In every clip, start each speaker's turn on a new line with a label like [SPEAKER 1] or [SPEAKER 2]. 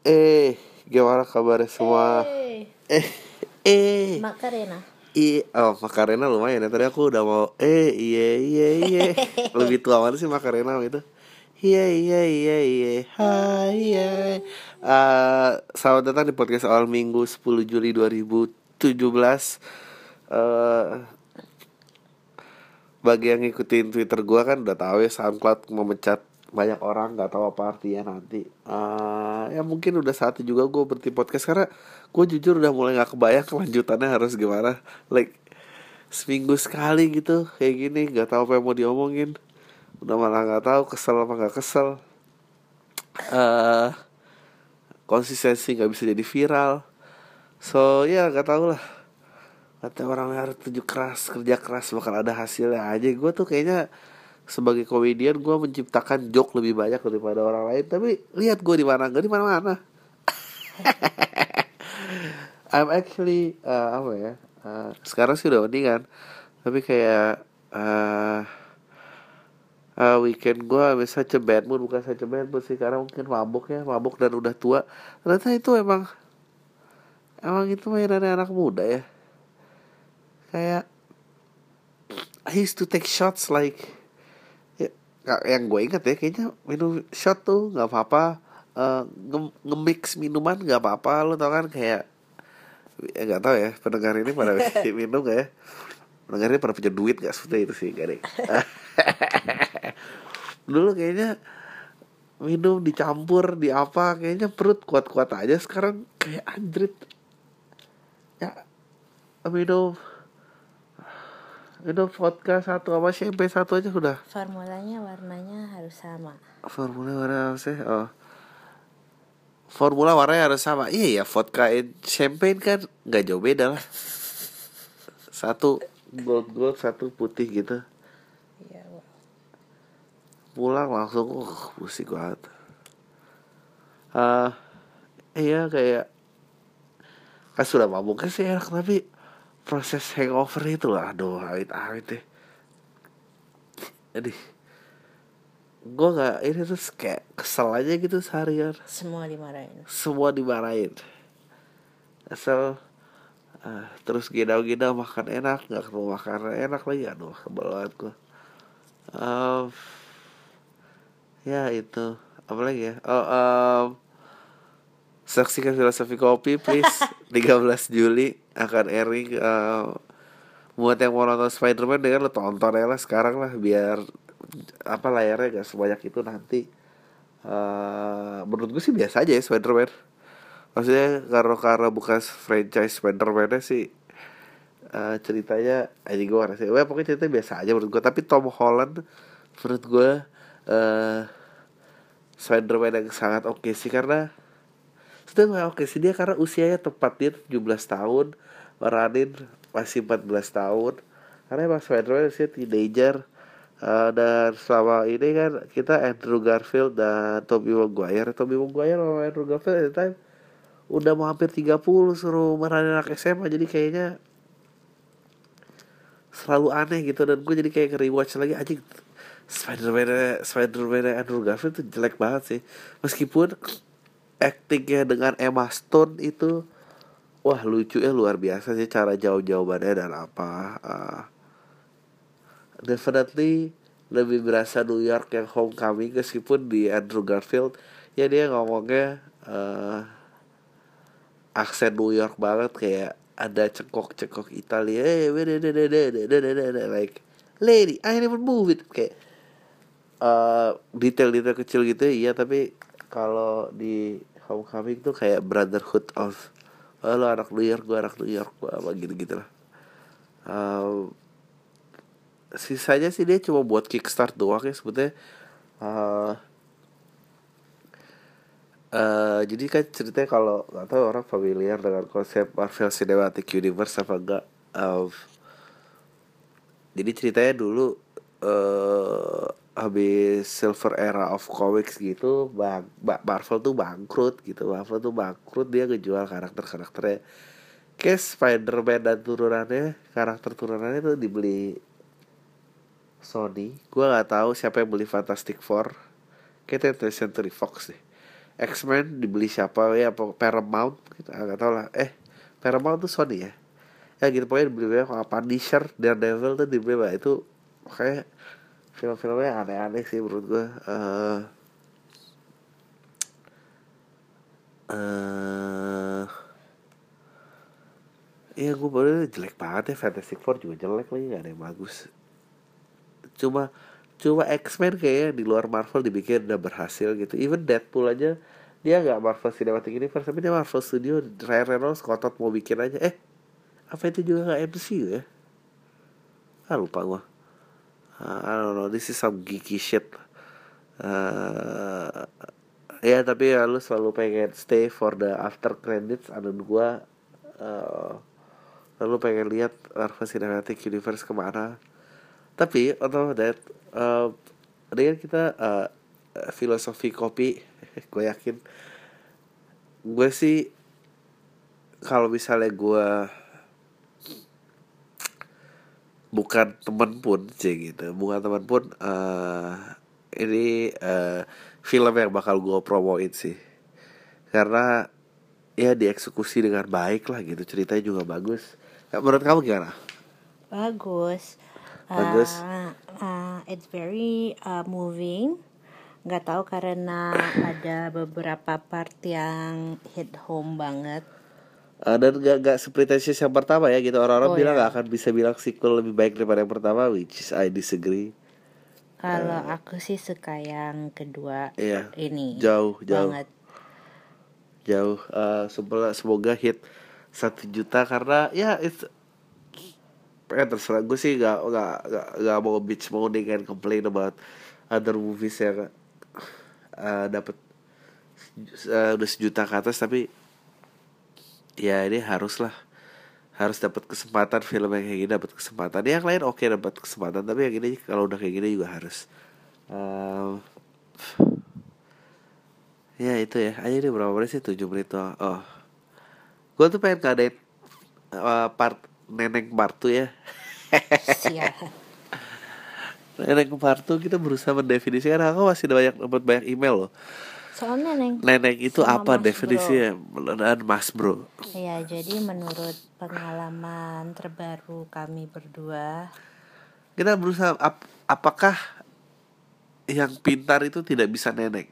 [SPEAKER 1] Eh, gimana kabarnya semua?
[SPEAKER 2] Eh,
[SPEAKER 1] Eh, eh,
[SPEAKER 2] Macarena.
[SPEAKER 1] i, oh Makarena lumayan ya. Tadi aku udah mau, eh, iya, iya, iya. Lebih tua mana sih Makarena gitu? Iya, iya, iya, iya, hai, iya. Eh, selamat datang di podcast awal minggu 10 Juli 2017. Eh, bagi yang ngikutin Twitter gua kan udah tahu ya SoundCloud memecat banyak orang nggak tahu apa artinya nanti. Eh, ya mungkin udah saatnya juga gue berhenti podcast karena gue jujur udah mulai nggak kebayang kelanjutannya harus gimana. Like seminggu sekali gitu kayak gini nggak tahu apa yang mau diomongin. Udah malah nggak tahu kesel apa nggak kesel. Eh konsistensi nggak bisa jadi viral. So ya nggak tahu lah. Kata orang harus tunjuk keras kerja keras bakal ada hasilnya aja. Gue tuh kayaknya sebagai komedian gue menciptakan joke lebih banyak daripada orang lain. Tapi lihat gue di mana nggak di mana mana I'm actually uh, apa ya uh, sekarang sih udah mendingan tapi kayak uh, uh, weekend gue bisa such a bad mood. Bukan such a bad mood sih karena mungkin mabuk ya mabuk dan udah tua. Ternyata itu emang emang itu mainannya anak muda ya. Kayak I used to take shots like yang gue inget ya kayaknya minum shot tuh nggak apa-apa Eh, nge- nge-mix minuman nggak apa-apa lo tau kan kayak ya nggak tahu ya pendengar ini pada minum gak ya? Pendengar ini pada punya duit gak seperti itu sih gak dulu kayaknya minum dicampur di apa kayaknya perut kuat-kuat aja sekarang kayak anjrit. Ya minum minum vodka satu apa champagne satu aja sudah?
[SPEAKER 2] Formulanya warnanya harus sama.
[SPEAKER 1] formula warna apa sih? Oh. Formula warnanya harus sama. Iya ya vodka and champagne kan nggak jauh beda lah. Satu gold gold satu putih gitu.
[SPEAKER 2] Iya,
[SPEAKER 1] pulang langsung uh pusing banget. Ah iya kayak kan sudah mabuknya sih enak tapi proses hangover itu lah. Aduh awit awit deh. Jadi gue nggak ini tuh kayak kesel aja gitu seharian.
[SPEAKER 2] Semua dimarahin.
[SPEAKER 1] semua dimarahin. Asal ah, terus gina-gina makan enak nggak ketemu makan enak lagi. Aduh sebel banget gue Em, ya itu. Apa lagi ya? Oh em, saksikan filosofi kopi please. 13 Juli akan airing em, buat yang mau nonton Spider-Man dengan lo tonton ya lah sekarang lah biar apa layarnya gak sebanyak itu nanti. Eh menurut gue sih biasa aja ya Spider-Man. Maksudnya karena karena bukan franchise Spider-Man sih eh ceritanya aja gue ngerasa Wah, pokoknya ceritanya biasa aja menurut gue tapi Tom Holland menurut gue eh Spider-Man yang sangat oke sih karena sudah oke sih dia karena usianya tepat dia 17 tahun meranin masih 14 tahun. Karena emang Spider-Man usia teenager Eh, dan selama ini kan kita Andrew Garfield dan Tobey Maguire. Tobey Maguire sama Andrew Garfield at the time udah mau hampir 30 suruh meranin anak SMA jadi kayaknya selalu aneh gitu. Dan gue jadi kayak rewatch lagi anjing Spider-Man Spider-Man Andrew Garfield tuh jelek banget sih. Meskipun actingnya dengan Emma Stone itu wah lucu ya luar biasa sih cara jauh-jauhannya dan apa ah. definitely lebih berasa New York yang homecoming meskipun di Andrew Garfield ya dia ngomongnya eh aksen New York banget kayak ada cekok-cekok Italia eh like lady I never move it kayak eh detail-detail kecil gitu iya tapi kalau di homecoming tuh kayak brotherhood of oh, lo anak New York gue anak New York gue apa gitu gitu lah Em, sisanya sih dia cuma buat kickstart doang ya sebetulnya. Eh, eh, jadi kan ceritanya kalau nggak tahu orang familiar dengan konsep Marvel Cinematic Universe apa enggak. Em, jadi ceritanya dulu eh habis Silver Era of Comics gitu bang Ba- Marvel tuh bangkrut gitu. Marvel tuh bangkrut dia ngejual karakter-karakternya. Kayak Spider-Man dan turunannya karakter turunannya tuh dibeli Sony. Gue nggak tahu siapa yang beli Fantastic Four. Kayaknya 20th Century Fox deh. X-Men dibeli siapa ya apa Paramount kita nggak tahu lah. Eh Paramount tuh Sony ya? Ya gitu pokoknya dibeli sama Punisher Daredevil tuh dibeli itu. Kayak film-filmnya aneh-aneh sih menurut gue eh eh Iya gue baru jelek banget ya Fantastic Four juga jelek lagi gak ada yang bagus. Cuma Cuma X-Men kayaknya di luar Marvel dibikin udah berhasil gitu. Even Deadpool aja Dia gak Marvel Cinematic Universe Tapi dia Marvel Studio Ryan Reynolds kotot mau bikin aja. Eh Apa itu juga gak MCU ya? Ah lupa gue uh, I don't know This is some geeky shit. Uh, Ya tapi ya lu selalu pengen stay for the after credits Anun gua uh, Lalu pengen lihat Marvel Cinematic Universe ke mana. Tapi on top that uh, Dengan kita uh, Filosofi kopi Gue yakin. Gue sih Kalau misalnya gue Bukan temen pun sih gitu Bukan temen pun uh, Ini uh, Film yang bakal gue promoin sih Karena Ya dieksekusi dengan baik lah gitu Ceritanya juga bagus Ya, menurut kamu gimana?
[SPEAKER 2] Bagus.
[SPEAKER 1] Bagus.
[SPEAKER 2] Uh, uh, it's very uh, moving. Nggak tahu karena ada beberapa part yang hit home banget.
[SPEAKER 1] Uh, dan gak, gak sepretentious yang pertama ya gitu Orang-orang
[SPEAKER 2] Oh,
[SPEAKER 1] bilang
[SPEAKER 2] iya.
[SPEAKER 1] gak akan bisa bilang sequel lebih baik daripada yang pertama Which is I disagree
[SPEAKER 2] Kalau aku sih suka yang kedua
[SPEAKER 1] Iya
[SPEAKER 2] ini.
[SPEAKER 1] Jauh, jauh
[SPEAKER 2] Banget.
[SPEAKER 1] Jauh uh, semoga, semoga hit satu juta karena ya it's eh terserah gue sih gak, gak, gak, gak mau bitch moaning and complain about other movies yang uh, dapat uh, udah sejuta ke atas tapi ya ini harus lah harus dapat kesempatan film yang kayak gini dapat kesempatan. Yang lain oke dapat kesempatan. Tapi yang ini kalau udah kayak gini juga harus. Um, ya itu ya. Aja ini berapa menit sih? 7 menit doang. Oh. Gue tuh pengen ngadain uh, part neneng partu ya. Neneng partu kita berusaha mendefinisikan. Aku masih banyak dapat banyak email loh
[SPEAKER 2] Soalnya neng.
[SPEAKER 1] neneng itu
[SPEAKER 2] Sama
[SPEAKER 1] apa
[SPEAKER 2] Mas
[SPEAKER 1] definisinya dan mas bro
[SPEAKER 2] Ya jadi menurut pengalaman terbaru kami berdua,
[SPEAKER 1] kita berusaha ap- apakah yang pintar itu tidak bisa neneng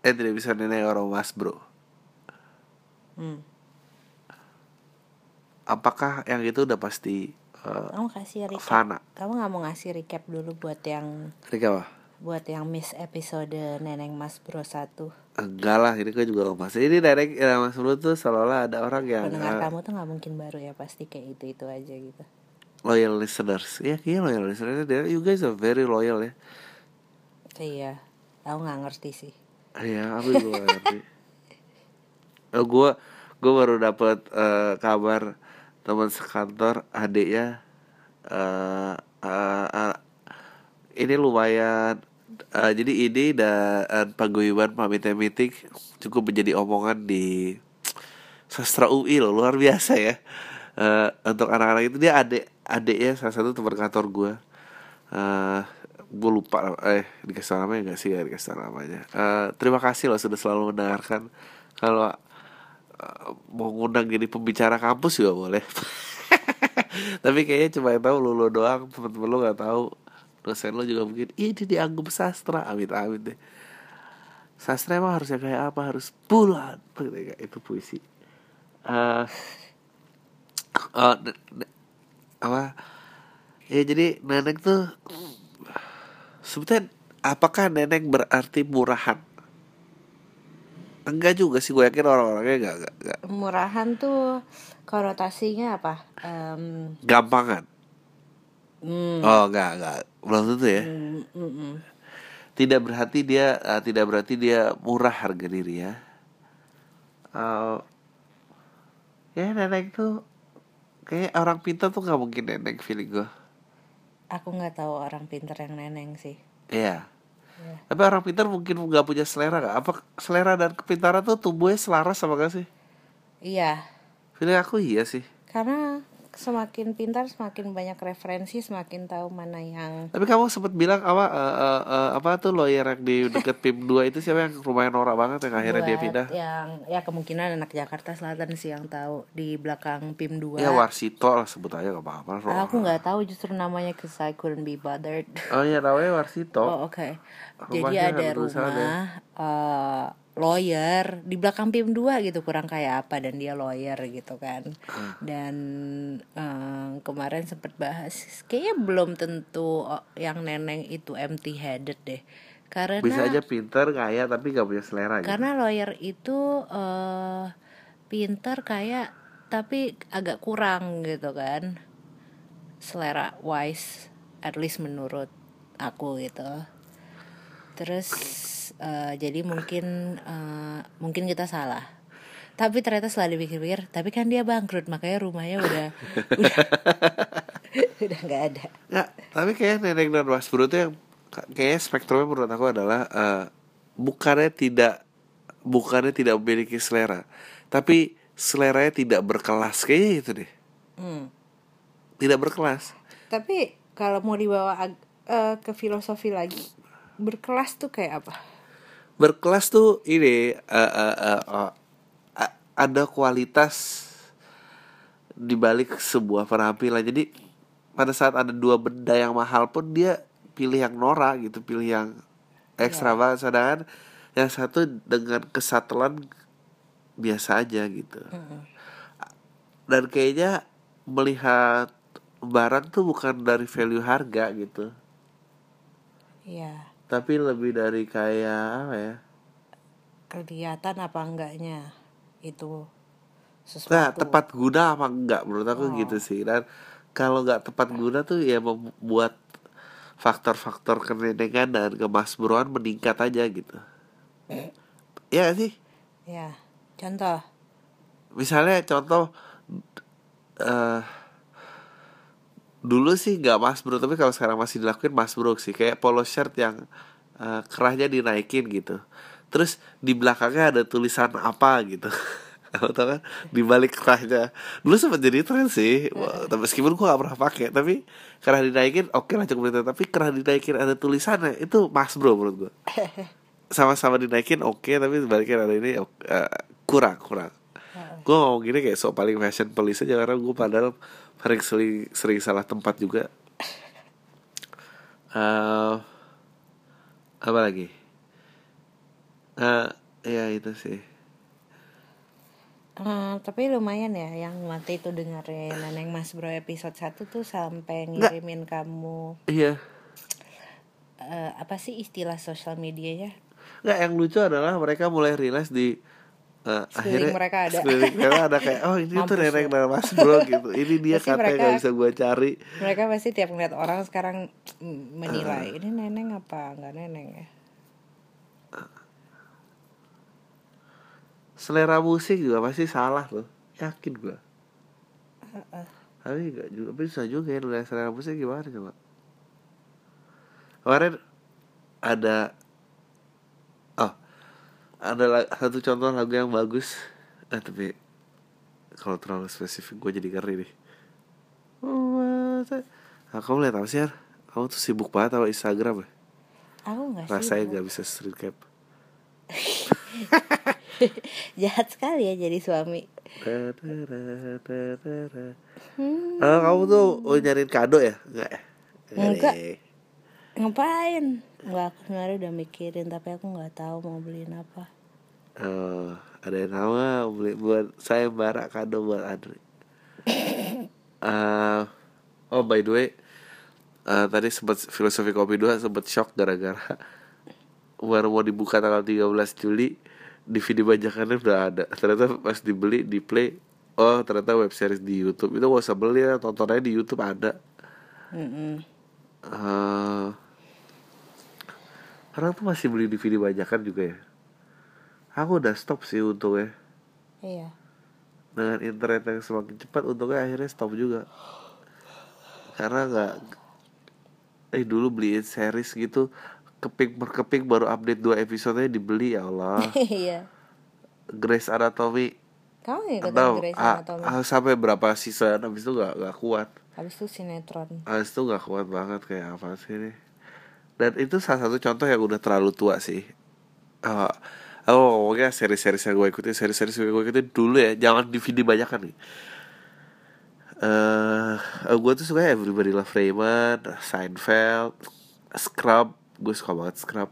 [SPEAKER 1] eh tidak bisa neneng orang mas bro
[SPEAKER 2] hmm,
[SPEAKER 1] apakah yang itu udah pasti uh,
[SPEAKER 2] kamu kasih recap.
[SPEAKER 1] fana
[SPEAKER 2] Kamu nggak mau ngasih recap dulu buat yang
[SPEAKER 1] Rika apa?
[SPEAKER 2] Buat yang miss episode Neneng Mas Bro 1
[SPEAKER 1] Enggak lah, ini gue juga nggak masih Ini direct ya, Mas Bro tuh seolah-olah ada orang yang
[SPEAKER 2] Pendengar
[SPEAKER 1] uh,
[SPEAKER 2] kamu tuh nggak mungkin baru ya pasti kayak itu itu aja gitu.
[SPEAKER 1] loyal listeners. Ya, kayaknya loyal listeners. You guys are very loyal ya.
[SPEAKER 2] Iya, aku nggak ngerti sih.
[SPEAKER 1] Iya, aku juga ngerti. Oh, gue gue baru dapat eh, kabar teman sekantor adiknya eh eh, eh, ini lumayan eh, jadi ini dan paguyuban pamit meeting cukup menjadi omongan di sastra UI loh luar biasa ya. Eh, untuk anak-anak itu dia adik adiknya salah satu teman kantor gue eh gue lupa eh dikasih namanya nggak sih ya dikasih namanya. Eh, terima kasih loh sudah selalu mendengarkan. Kalau eh, mau ngundang jadi pembicara kampus juga boleh. Tapi kayaknya cuma yang tahu lu, doang temen-temen lu nggak tahu dosen lu juga mungkin ini dianggap sastra. Amit amit deh. Sastra emang harusnya kayak apa? Harus bulan itu puisi. Ne- ne- apa? Ya jadi nenek tuh sebetulnya apakah nenek berarti murahan? Enggak juga sih gue yakin orang-orangnya enggak, enggak, enggak.
[SPEAKER 2] Murahan tuh konotasinya apa? Em,
[SPEAKER 1] gampangan.
[SPEAKER 2] Hmm,
[SPEAKER 1] oh enggak enggak belum tentu ya
[SPEAKER 2] mm, mm, mm.
[SPEAKER 1] tidak berarti dia eh, tidak berarti dia murah harga diri ya Eh, ya nenek tuh kayak orang pintar tuh nggak mungkin nenek feeling gue
[SPEAKER 2] Aku nggak tahu orang pinter yang neneng sih.
[SPEAKER 1] Iya.
[SPEAKER 2] Iya.
[SPEAKER 1] Tapi orang pintar mungkin nggak punya selera gak? Apa selera dan kepintaran tuh tumbuhnya selaras sama gak sih?
[SPEAKER 2] Iya,
[SPEAKER 1] Feeling aku iya sih.
[SPEAKER 2] karena semakin pintar semakin banyak referensi semakin tahu mana yang
[SPEAKER 1] Tapi kamu sempat bilang apa eh, eh, eh, apa tuh lawyer yang di deket PIM 2 itu siapa yang rumahnya norak banget yang akhirnya dia pindah?
[SPEAKER 2] yang ya kemungkinan anak Jakarta Selatan sih yang tahu di belakang PIM 2
[SPEAKER 1] Ya Warsito lah sebut aja gak apa-apa. Ro.
[SPEAKER 2] aku nggak tahu justru namanya cause I couldn't be bothered
[SPEAKER 1] Oh iya namanya Warsito.
[SPEAKER 2] oh oke jadi
[SPEAKER 1] Rumahnya
[SPEAKER 2] ada rumah lawyer di belakang PIM 2 gitu kurang kayak apa dan dia lawyer gitu kan. Dan eh, kemarin sempat bahas kayaknya belum tentu oh, yang neneng itu empty headed deh. Karena
[SPEAKER 1] Bisa aja pinter, kaya tapi gak punya selera gitu.
[SPEAKER 2] karena lawyer itu eh pinter kayak tapi agak kurang gitu kan. Selera wise at least menurut aku gitu. Terus eh, jadi mungkin eh, mungkin kita salah tapi ternyata setelah dipikir-pikir tapi kan dia bangkrut makanya rumahnya udah udah udah nggak ada
[SPEAKER 1] Nggak, tapi kayak Neneng dan Mas Bro tuh yang kayaknya spektrumnya menurut aku adalah eh, bukannya tidak bukannya tidak memiliki selera, tapi seleranya tidak berkelas kayaknya itu deh.
[SPEAKER 2] Hmm.
[SPEAKER 1] Tidak berkelas.
[SPEAKER 2] Tapi kalau mau dibawa eh, ke filosofi lagi, berkelas tuh kayak apa?
[SPEAKER 1] Berkelas tuh ini eh, eh, eh, eh, a- ada kualitas di balik sebuah penampilan. Jadi pada saat ada dua benda yang mahal pun dia pilih yang norak gitu, pilih yang ekstra banget. Sedangkan yang satu dengan kesatuan biasa aja gitu. Dan kayaknya melihat barang tuh bukan dari value harga gitu,
[SPEAKER 2] Iya,
[SPEAKER 1] tapi lebih dari kayak apa ya?
[SPEAKER 2] kelihatan apa enggaknya itu sesuatu.
[SPEAKER 1] Nah, tepat guna apa enggak menurut aku gitu sih. Dan kalau nggak tepat guna tuh ya membuat faktor-faktor kenenengan dan kemasburuan meningkat aja gitu. Ya nggak sih?
[SPEAKER 2] Ya, contoh.
[SPEAKER 1] Misalnya contoh eh dulu sih nggak mas bro tapi kalau sekarang masih dilakuin mas bro sih. Kayak polo shirt yang eh, kerahnya dinaikin gitu. Terus di belakangnya ada tulisan apa gitu. Kamu tau kan? Di balik kerahnya. Dulu sempat jadi tren sih. Tapi meskipun gua gak pernah pakai tapi kerah dinaikin oke lah cukup itu tapi kerah dinaikin ada tulisannya itu mas bro menurut gua. Sama-sama dinaikin oke tapi sebaliknya ada ini eh, kurang kurang. Gue ngomong gini kayak so paling fashion police aja karena gue padahal sering sering, sering salah tempat juga. Eh, apa lagi? Eh, ya itu sih.
[SPEAKER 2] Eh, tapi lumayan ya yang mati itu dengerin Neneng Mas Bro episode 1 tuh sampai ngirimin kamu
[SPEAKER 1] iya.
[SPEAKER 2] eh, apa sih istilah sosial medianya?
[SPEAKER 1] nggak yang lucu adalah mereka mulai realize di eh,
[SPEAKER 2] Sekeliling
[SPEAKER 1] akhirnya
[SPEAKER 2] mereka ada.
[SPEAKER 1] sekeliling mereka ada kayak oh ini tuh
[SPEAKER 2] Mampus
[SPEAKER 1] nenek
[SPEAKER 2] lu.
[SPEAKER 1] dan mas bro gitu. Ini dia
[SPEAKER 2] Pasti
[SPEAKER 1] katanya
[SPEAKER 2] mereka-
[SPEAKER 1] nggak bisa gue cari.
[SPEAKER 2] Mereka pasti tiap ngeliat orang sekarang menilai ini neneng apa? Enggak neneng ya?
[SPEAKER 1] selera musik juga pasti salah loh yakin gue tapi gak juga tapi susah juga ya selera musik gimana coba? Kemarin ada ada satu contoh lagu yang bagus eh tapi kalau terlalu spesifik gue jadi ngeri nih nah, kamu lihat apa sih Har? kamu tuh sibuk banget sama Instagram ya
[SPEAKER 2] Aku enggak sih.
[SPEAKER 1] rasanya gak bisa street cap
[SPEAKER 2] Jahat sekali ya jadi suami.
[SPEAKER 1] Hmm. kamu tuh oh, nyariin kado ya? Enggak ya?
[SPEAKER 2] Enggak. Ngapain? Enggak, aku sebenarnya udah mikirin tapi aku nggak tahu mau beliin apa.
[SPEAKER 1] Oh, ada yang nama beli buat saya bara kado buat Adri. Eh, oh by the way, eh, tadi sempat filosofi kopi dua sempat shock gara-gara baru mau dibuka tanggal 13 Juli DVD bajakannya udah ada. Ternyata pas dibeli di play, oh ternyata web series di YouTube itu gak usah beli ya, tonton aja di YouTube ada.
[SPEAKER 2] Mm-mm.
[SPEAKER 1] eh orang tuh masih beli DVD bajakan juga ya. Aku udah stop sih untungnya.
[SPEAKER 2] Iya.
[SPEAKER 1] Dengan internet yang semakin cepat untungnya akhirnya stop juga. Karena nggak eh dulu beliin series gitu keping per keping baru update dua episodenya dibeli ya Allah.
[SPEAKER 2] Iya.
[SPEAKER 1] Grace Anatomy
[SPEAKER 2] kamu nggak ikutan
[SPEAKER 1] Tahu
[SPEAKER 2] Grey's
[SPEAKER 1] ah,
[SPEAKER 2] Anatomy
[SPEAKER 1] ah, sampai berapa season habis itu gak, gak kuat
[SPEAKER 2] habis itu sinetron
[SPEAKER 1] Habis itu gak kuat banget kayak apa sih ini Dan itu salah satu contoh yang udah terlalu tua sih. Uh, Oh ngomongnya seri-seri yang gue ikutin Seri-seri yang gue ikutin dulu ya. Jangan DVD banyak kan nih. Eh gue tuh suka Everybody Love Raymond, Seinfeld, Scrub, gue suka banget Scrub.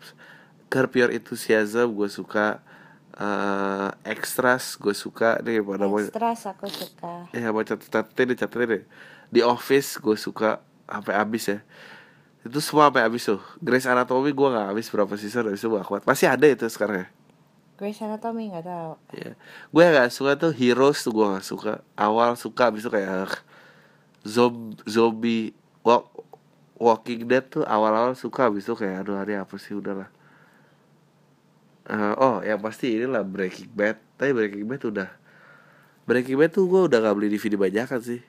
[SPEAKER 1] Curb Your Enthusiasm gue suka, eh Extras gue suka. Nih pada mau
[SPEAKER 2] Extras aku suka.
[SPEAKER 1] Ya mau catat-catatin deh catetin deh. The Office gue suka. Sampai habis ya. Itu semua sampai habis tuh. Grey's Anatomy gue gak habis berapa season habis itu gue gak kuat. Masih ada itu sekarang ya.
[SPEAKER 2] Grey's Anatomy nggak tahu
[SPEAKER 1] Ya. Gue yang gak suka tuh Heroes tuh gue gak suka. Awal suka abis itu kayak zombie, zombie walk, Walking Dead tuh awal-awal suka abis itu kayak aduh hari apa sih udahlah. Eh, oh yang pasti inilah Breaking Bad. Tapi Breaking Bad udah Breaking Bad tuh gue udah gak beli DVD bajakan sih.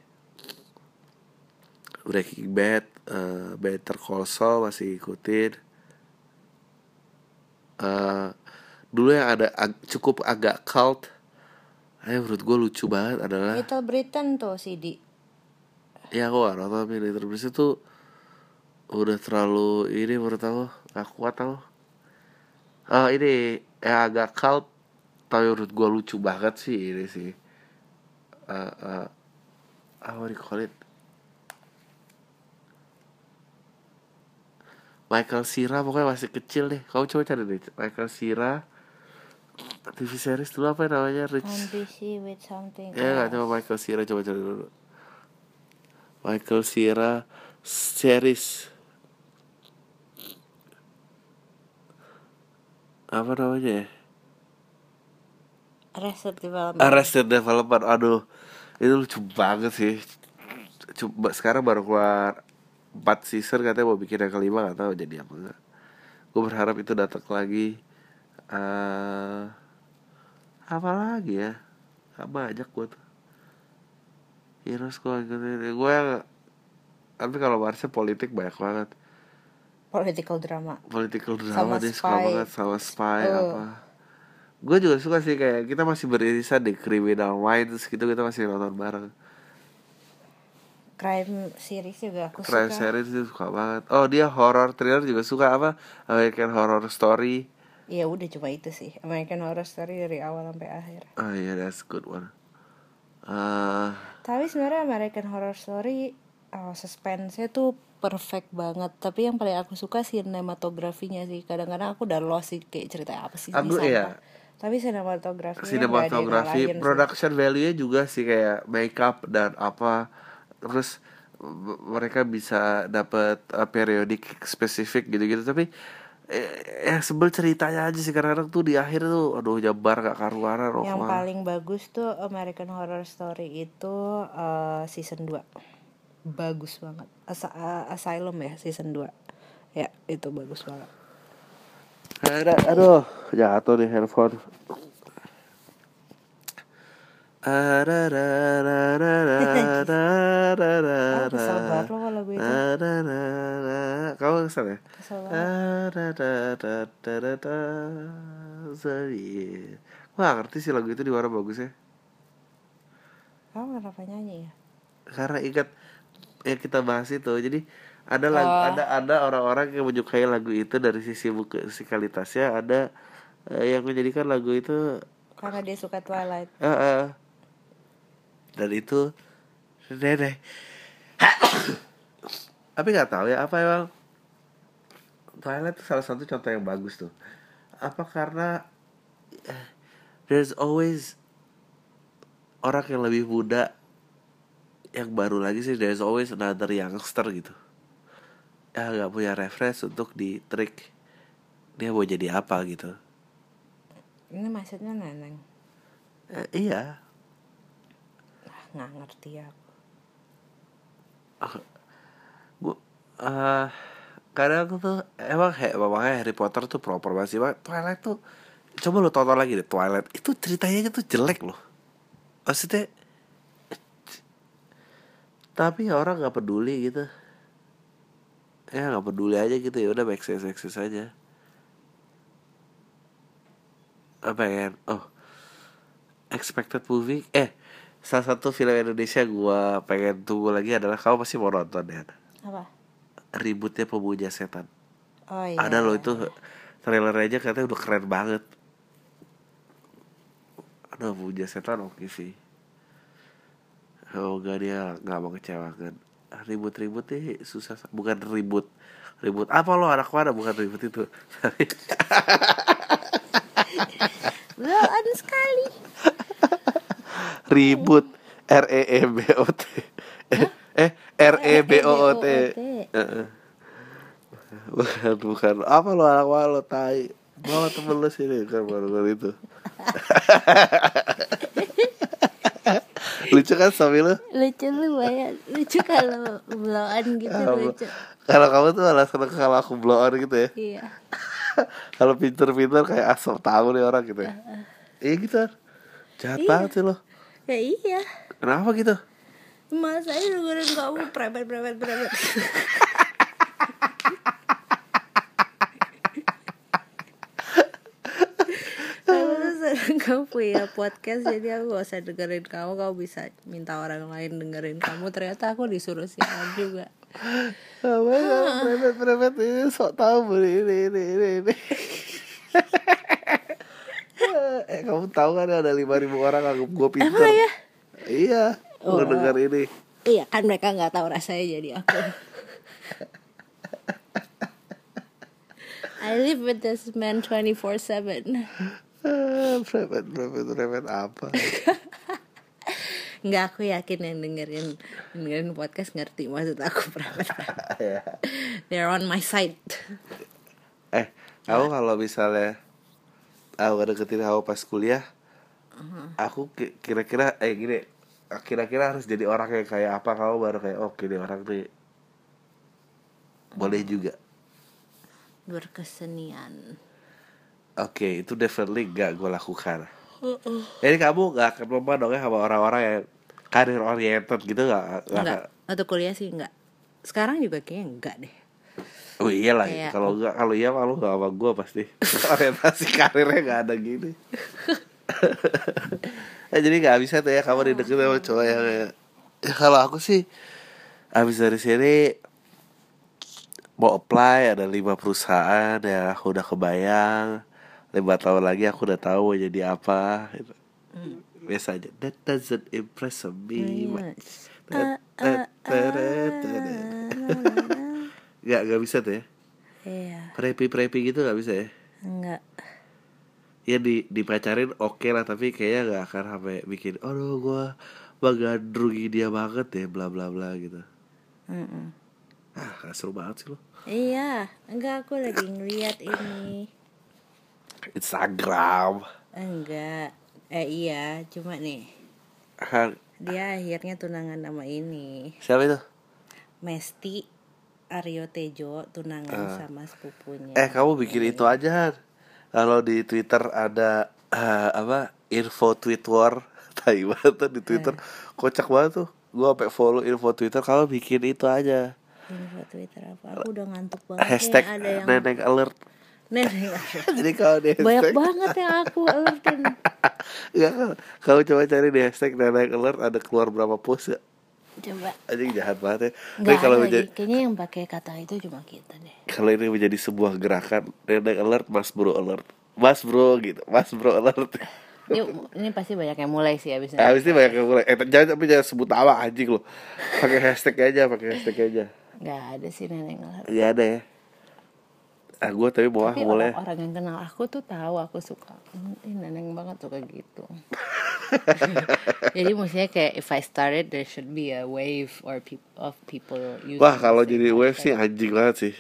[SPEAKER 1] Breaking Bad, eh, Better Call Saul masih ikutin. eh dulu yang ada ag- cukup agak cult eh menurut gue lucu banget adalah
[SPEAKER 2] Little Britain tuh CD
[SPEAKER 1] ya gue gak nonton tapi Little Prince itu udah terlalu ini menurut aku gak kuat tau oh ini yang agak cult tapi menurut gue lucu banget sih ini sih. Eh, apa di call it Michael Cera pokoknya masih kecil deh kamu coba cari deh Michael Cera TV series dulu apa namanya Rich
[SPEAKER 2] on busy with something
[SPEAKER 1] Ya nggak coba Michael Cera coba cari dulu. Michael Cera series apa namanya ya?
[SPEAKER 2] Arrested Development
[SPEAKER 1] Arrested Development. Aduh, itu lucu banget sih. Coba sekarang baru keluar 4 season katanya mau bikin yang kelima gak tahu jadi apa enggak. Gue berharap itu datang lagi. eh apa lagi ya? Gak banyak gue tuh. Heroes gue ikutin. Gue yang tapi kalau Marsha politik banyak banget.
[SPEAKER 2] political drama
[SPEAKER 1] Political
[SPEAKER 2] Sama
[SPEAKER 1] drama dia suka banget sama spy
[SPEAKER 2] Oh.
[SPEAKER 1] apa. Gue juga suka sih kayak kita masih beririsan di Criminal Minds gitu kita masih nonton bareng.
[SPEAKER 2] Crime series juga aku
[SPEAKER 1] Crime
[SPEAKER 2] suka
[SPEAKER 1] series itu suka banget. Oh dia horror thriller juga suka apa? American Horror Story.
[SPEAKER 2] ya udah cuma itu sih American Horror Story dari awal sampai akhir
[SPEAKER 1] Oh iya that's good one. Ah,
[SPEAKER 2] tapi sebenarnya American Horror Story oh, suspense-nya tuh perfect banget tapi yang paling aku suka sinematografinya sih kadang-kadang aku udah lost sih kayak cerita apa sih sampah.
[SPEAKER 1] iya.
[SPEAKER 2] tapi
[SPEAKER 1] sinematografi,
[SPEAKER 2] sih.
[SPEAKER 1] production value-nya juga sih kayak makeup dan apa. Terus mereka bisa dapat uh, periodik spesifik gitu-gitu. Tapi eh, ya sebel ceritanya aja sih kadang-kadang tuh di akhir tuh aduh jabar gak karuan roh
[SPEAKER 2] yang paling bagus tuh American Horror Story itu eh, season 2 bagus banget. Asa- eh, Asylum ya season 2 ya itu bagus banget.
[SPEAKER 1] Aduh, jatuh nih handphone. Ada, ada, ada, ada, ada, ada, ada,
[SPEAKER 2] Ah, kesel banget lo itu.
[SPEAKER 1] Kamu kesel ya?
[SPEAKER 2] Kesel banget.
[SPEAKER 1] Ngerti sih lagu itu di mana bagusnya.
[SPEAKER 2] kamu kenapa nyanyi ya
[SPEAKER 1] Karena ingat yang kita bahas itu. Jadi ada lagu,
[SPEAKER 2] Oh.
[SPEAKER 1] ada ada orang-orang yang menyukai lagu itu dari sisi musikalitasnya, ada eh, yang menjadikan lagu itu
[SPEAKER 2] karena dia suka Twilight
[SPEAKER 1] Heeh. Dan itu nenek. Tapi nggak tahu ya apa emang Twilight itu salah satu contoh yang bagus tuh. Apa karena eh, there's always orang yang lebih muda yang baru lagi sih there's always another youngster gitu. Ya nggak punya reference untuk di trik dia mau jadi apa gitu.
[SPEAKER 2] ini maksudnya neneng
[SPEAKER 1] Eh, iya,
[SPEAKER 2] nggak ngerti ya.
[SPEAKER 1] Gue eh kadang aku tuh emang he, makanya Harry Potter tuh proper banget sih. Twilight tuh coba lo tonton lagi deh Twilight. Itu ceritanya tuh jelek loh. Maksudnya tapi ya orang nggak peduli gitu. Ya nggak peduli aja gitu ya udah make sense aja. Apa ya? Oh expected movie eh salah satu film Indonesia gua pengen tunggu lagi adalah kamu pasti mau nonton ya
[SPEAKER 2] apa?
[SPEAKER 1] Ributnya pemuja setan.
[SPEAKER 2] Oh iya.
[SPEAKER 1] Ada loh itu trailer aja katanya udah keren banget. Aduh pemuja setan oke sih. Semoga dia nggak mau kecewakan. Ribut-ribut nih susah bukan ribut. Ribut apa lo? Anak mana? Bukan ribut itu.
[SPEAKER 2] Beloan sekali
[SPEAKER 1] ribut. R E E B O T. Eh R E B O O T. Heeh. bukan bukan. Apa lo anak lo tai? Bawa temen lo sini kan baru baru itu. Lucu kan suami lo?
[SPEAKER 2] Lucu lu banyak. Lucu kalau beloan gitu lucu.
[SPEAKER 1] Kalau kamu tuh seneng kalau aku blow on gitu ya?
[SPEAKER 2] Iya.
[SPEAKER 1] Kalau pinter-pinter kayak asal tahu nih orang gitu ya. Iya gitu. Jahat banget sih lo
[SPEAKER 2] ya iya.
[SPEAKER 1] Kenapa gitu?
[SPEAKER 2] Masa aja dengerin kamu prepet prepet prepet kamu punya podcast Jadi aku gak usah dengerin kamu. Kamu bisa minta orang lain dengerin kamu. Ternyata aku disuruh siaran juga.
[SPEAKER 1] Apa ya prepet prepet ini sok tahu ini ini ini, ini. eh kamu tahu kan ada lima ribu orang anggap gue pinter
[SPEAKER 2] Emang ya?
[SPEAKER 1] iya
[SPEAKER 2] Oh.
[SPEAKER 1] denger ini
[SPEAKER 2] Iya kan mereka gak tahu rasanya jadi aku I live with this man 24-7
[SPEAKER 1] Ah, prepet prepet prepet apa
[SPEAKER 2] Nggak aku yakin yang dengerin dengerin podcast ngerti maksud aku
[SPEAKER 1] Ya.
[SPEAKER 2] They're on my side.
[SPEAKER 1] eh kamu kalau misalnya aku deketin kamu pas kuliah aku ki- kira-kira eh gini kira-kira harus jadi orang yang kayak apa kamu baru kayak oke deh orang nih boleh juga
[SPEAKER 2] Berkesenian.
[SPEAKER 1] Oke, itu definitely gak gue lakukan. Jadi kamu gak akan lomba dong ya sama orang-orang yang karir oriented gitu gak? gak
[SPEAKER 2] Enggak. Waktu kuliah sih enggak. Sekarang juga kayaknya enggak deh.
[SPEAKER 1] Oh iya lah,
[SPEAKER 2] Kayak-
[SPEAKER 1] kalau enggak kalau iya malu gak sama gue pasti. Orientasi karirnya gak ada gini. eh, jadi gak bisa tuh ya kamu dideketin sama cowok yang ya, kalau aku sih abis dari sini mau apply ada lima perusahaan ya udah kebayang lima tahun lagi aku udah tahu mau jadi apa gitu. biasa aja that doesn't impress me
[SPEAKER 2] Yes.
[SPEAKER 1] Gak, gak bisa tuh ya
[SPEAKER 2] Iya,
[SPEAKER 1] Prepi-prepi gitu gak bisa ya
[SPEAKER 2] enggak.
[SPEAKER 1] Ya di, dipacarin oke lah Tapi kayaknya gak akan sampai bikin Aduh gua menggandrungi dia banget ya Bla bla bla gitu
[SPEAKER 2] Mm-mm.
[SPEAKER 1] Ah gak seru banget sih lo
[SPEAKER 2] Iya, enggak aku lagi ngeliat ini.
[SPEAKER 1] Instagram
[SPEAKER 2] Enggak. Eh iya, cuma nih
[SPEAKER 1] Ah,
[SPEAKER 2] dia akhirnya tunangan sama ini.
[SPEAKER 1] Siapa itu?
[SPEAKER 2] Mesti Aryo Tejo tunangan sama sepupunya.
[SPEAKER 1] Eh kamu bikin itu aja Kalau di Twitter ada ah, Apa Info tweet war Tai banget tuh di Twitter Kocak banget tuh Gua sampai follow info Twitter Kalau bikin itu aja
[SPEAKER 2] Info Twitter apa? Aku udah ngantuk banget.
[SPEAKER 1] Hashtag
[SPEAKER 2] nih, ada yang
[SPEAKER 1] neneng alert
[SPEAKER 2] Nenek.
[SPEAKER 1] Jadi kalau di
[SPEAKER 2] Banyak
[SPEAKER 1] hashtag
[SPEAKER 2] banget yang aku alertin.
[SPEAKER 1] Enggak kalau coba cari di hashtag neneng alert ada keluar berapa post ya
[SPEAKER 2] Coba.
[SPEAKER 1] Anjing jahat banget ya Tapi
[SPEAKER 2] Enggak
[SPEAKER 1] kalau menjadi.
[SPEAKER 2] Kayaknya yang pakai kata itu cuma kita deh.
[SPEAKER 1] kalau ini menjadi sebuah gerakan neneng alert mas bro alert mas bro gitu mas bro alert
[SPEAKER 2] Ini, ini pasti banyak yang mulai sih abis ini.
[SPEAKER 1] Habis ini banyak yang mulai eh, jangan tapi jangan sebut nama anjing lo pakai hashtag aja pakai hashtag aja
[SPEAKER 2] Nggak ada sih nenek alert.
[SPEAKER 1] Gak ada ya ah gue tapi ah
[SPEAKER 2] Tapi
[SPEAKER 1] mulai
[SPEAKER 2] orang-orang yang kenal aku tuh tahu aku suka. "Hmm, Ih, neneng banget suka gitu. Jadi maksudnya kayak if I started there should be a wave or peop of people using
[SPEAKER 1] wah kalau jadi wave sih anjing banget sih.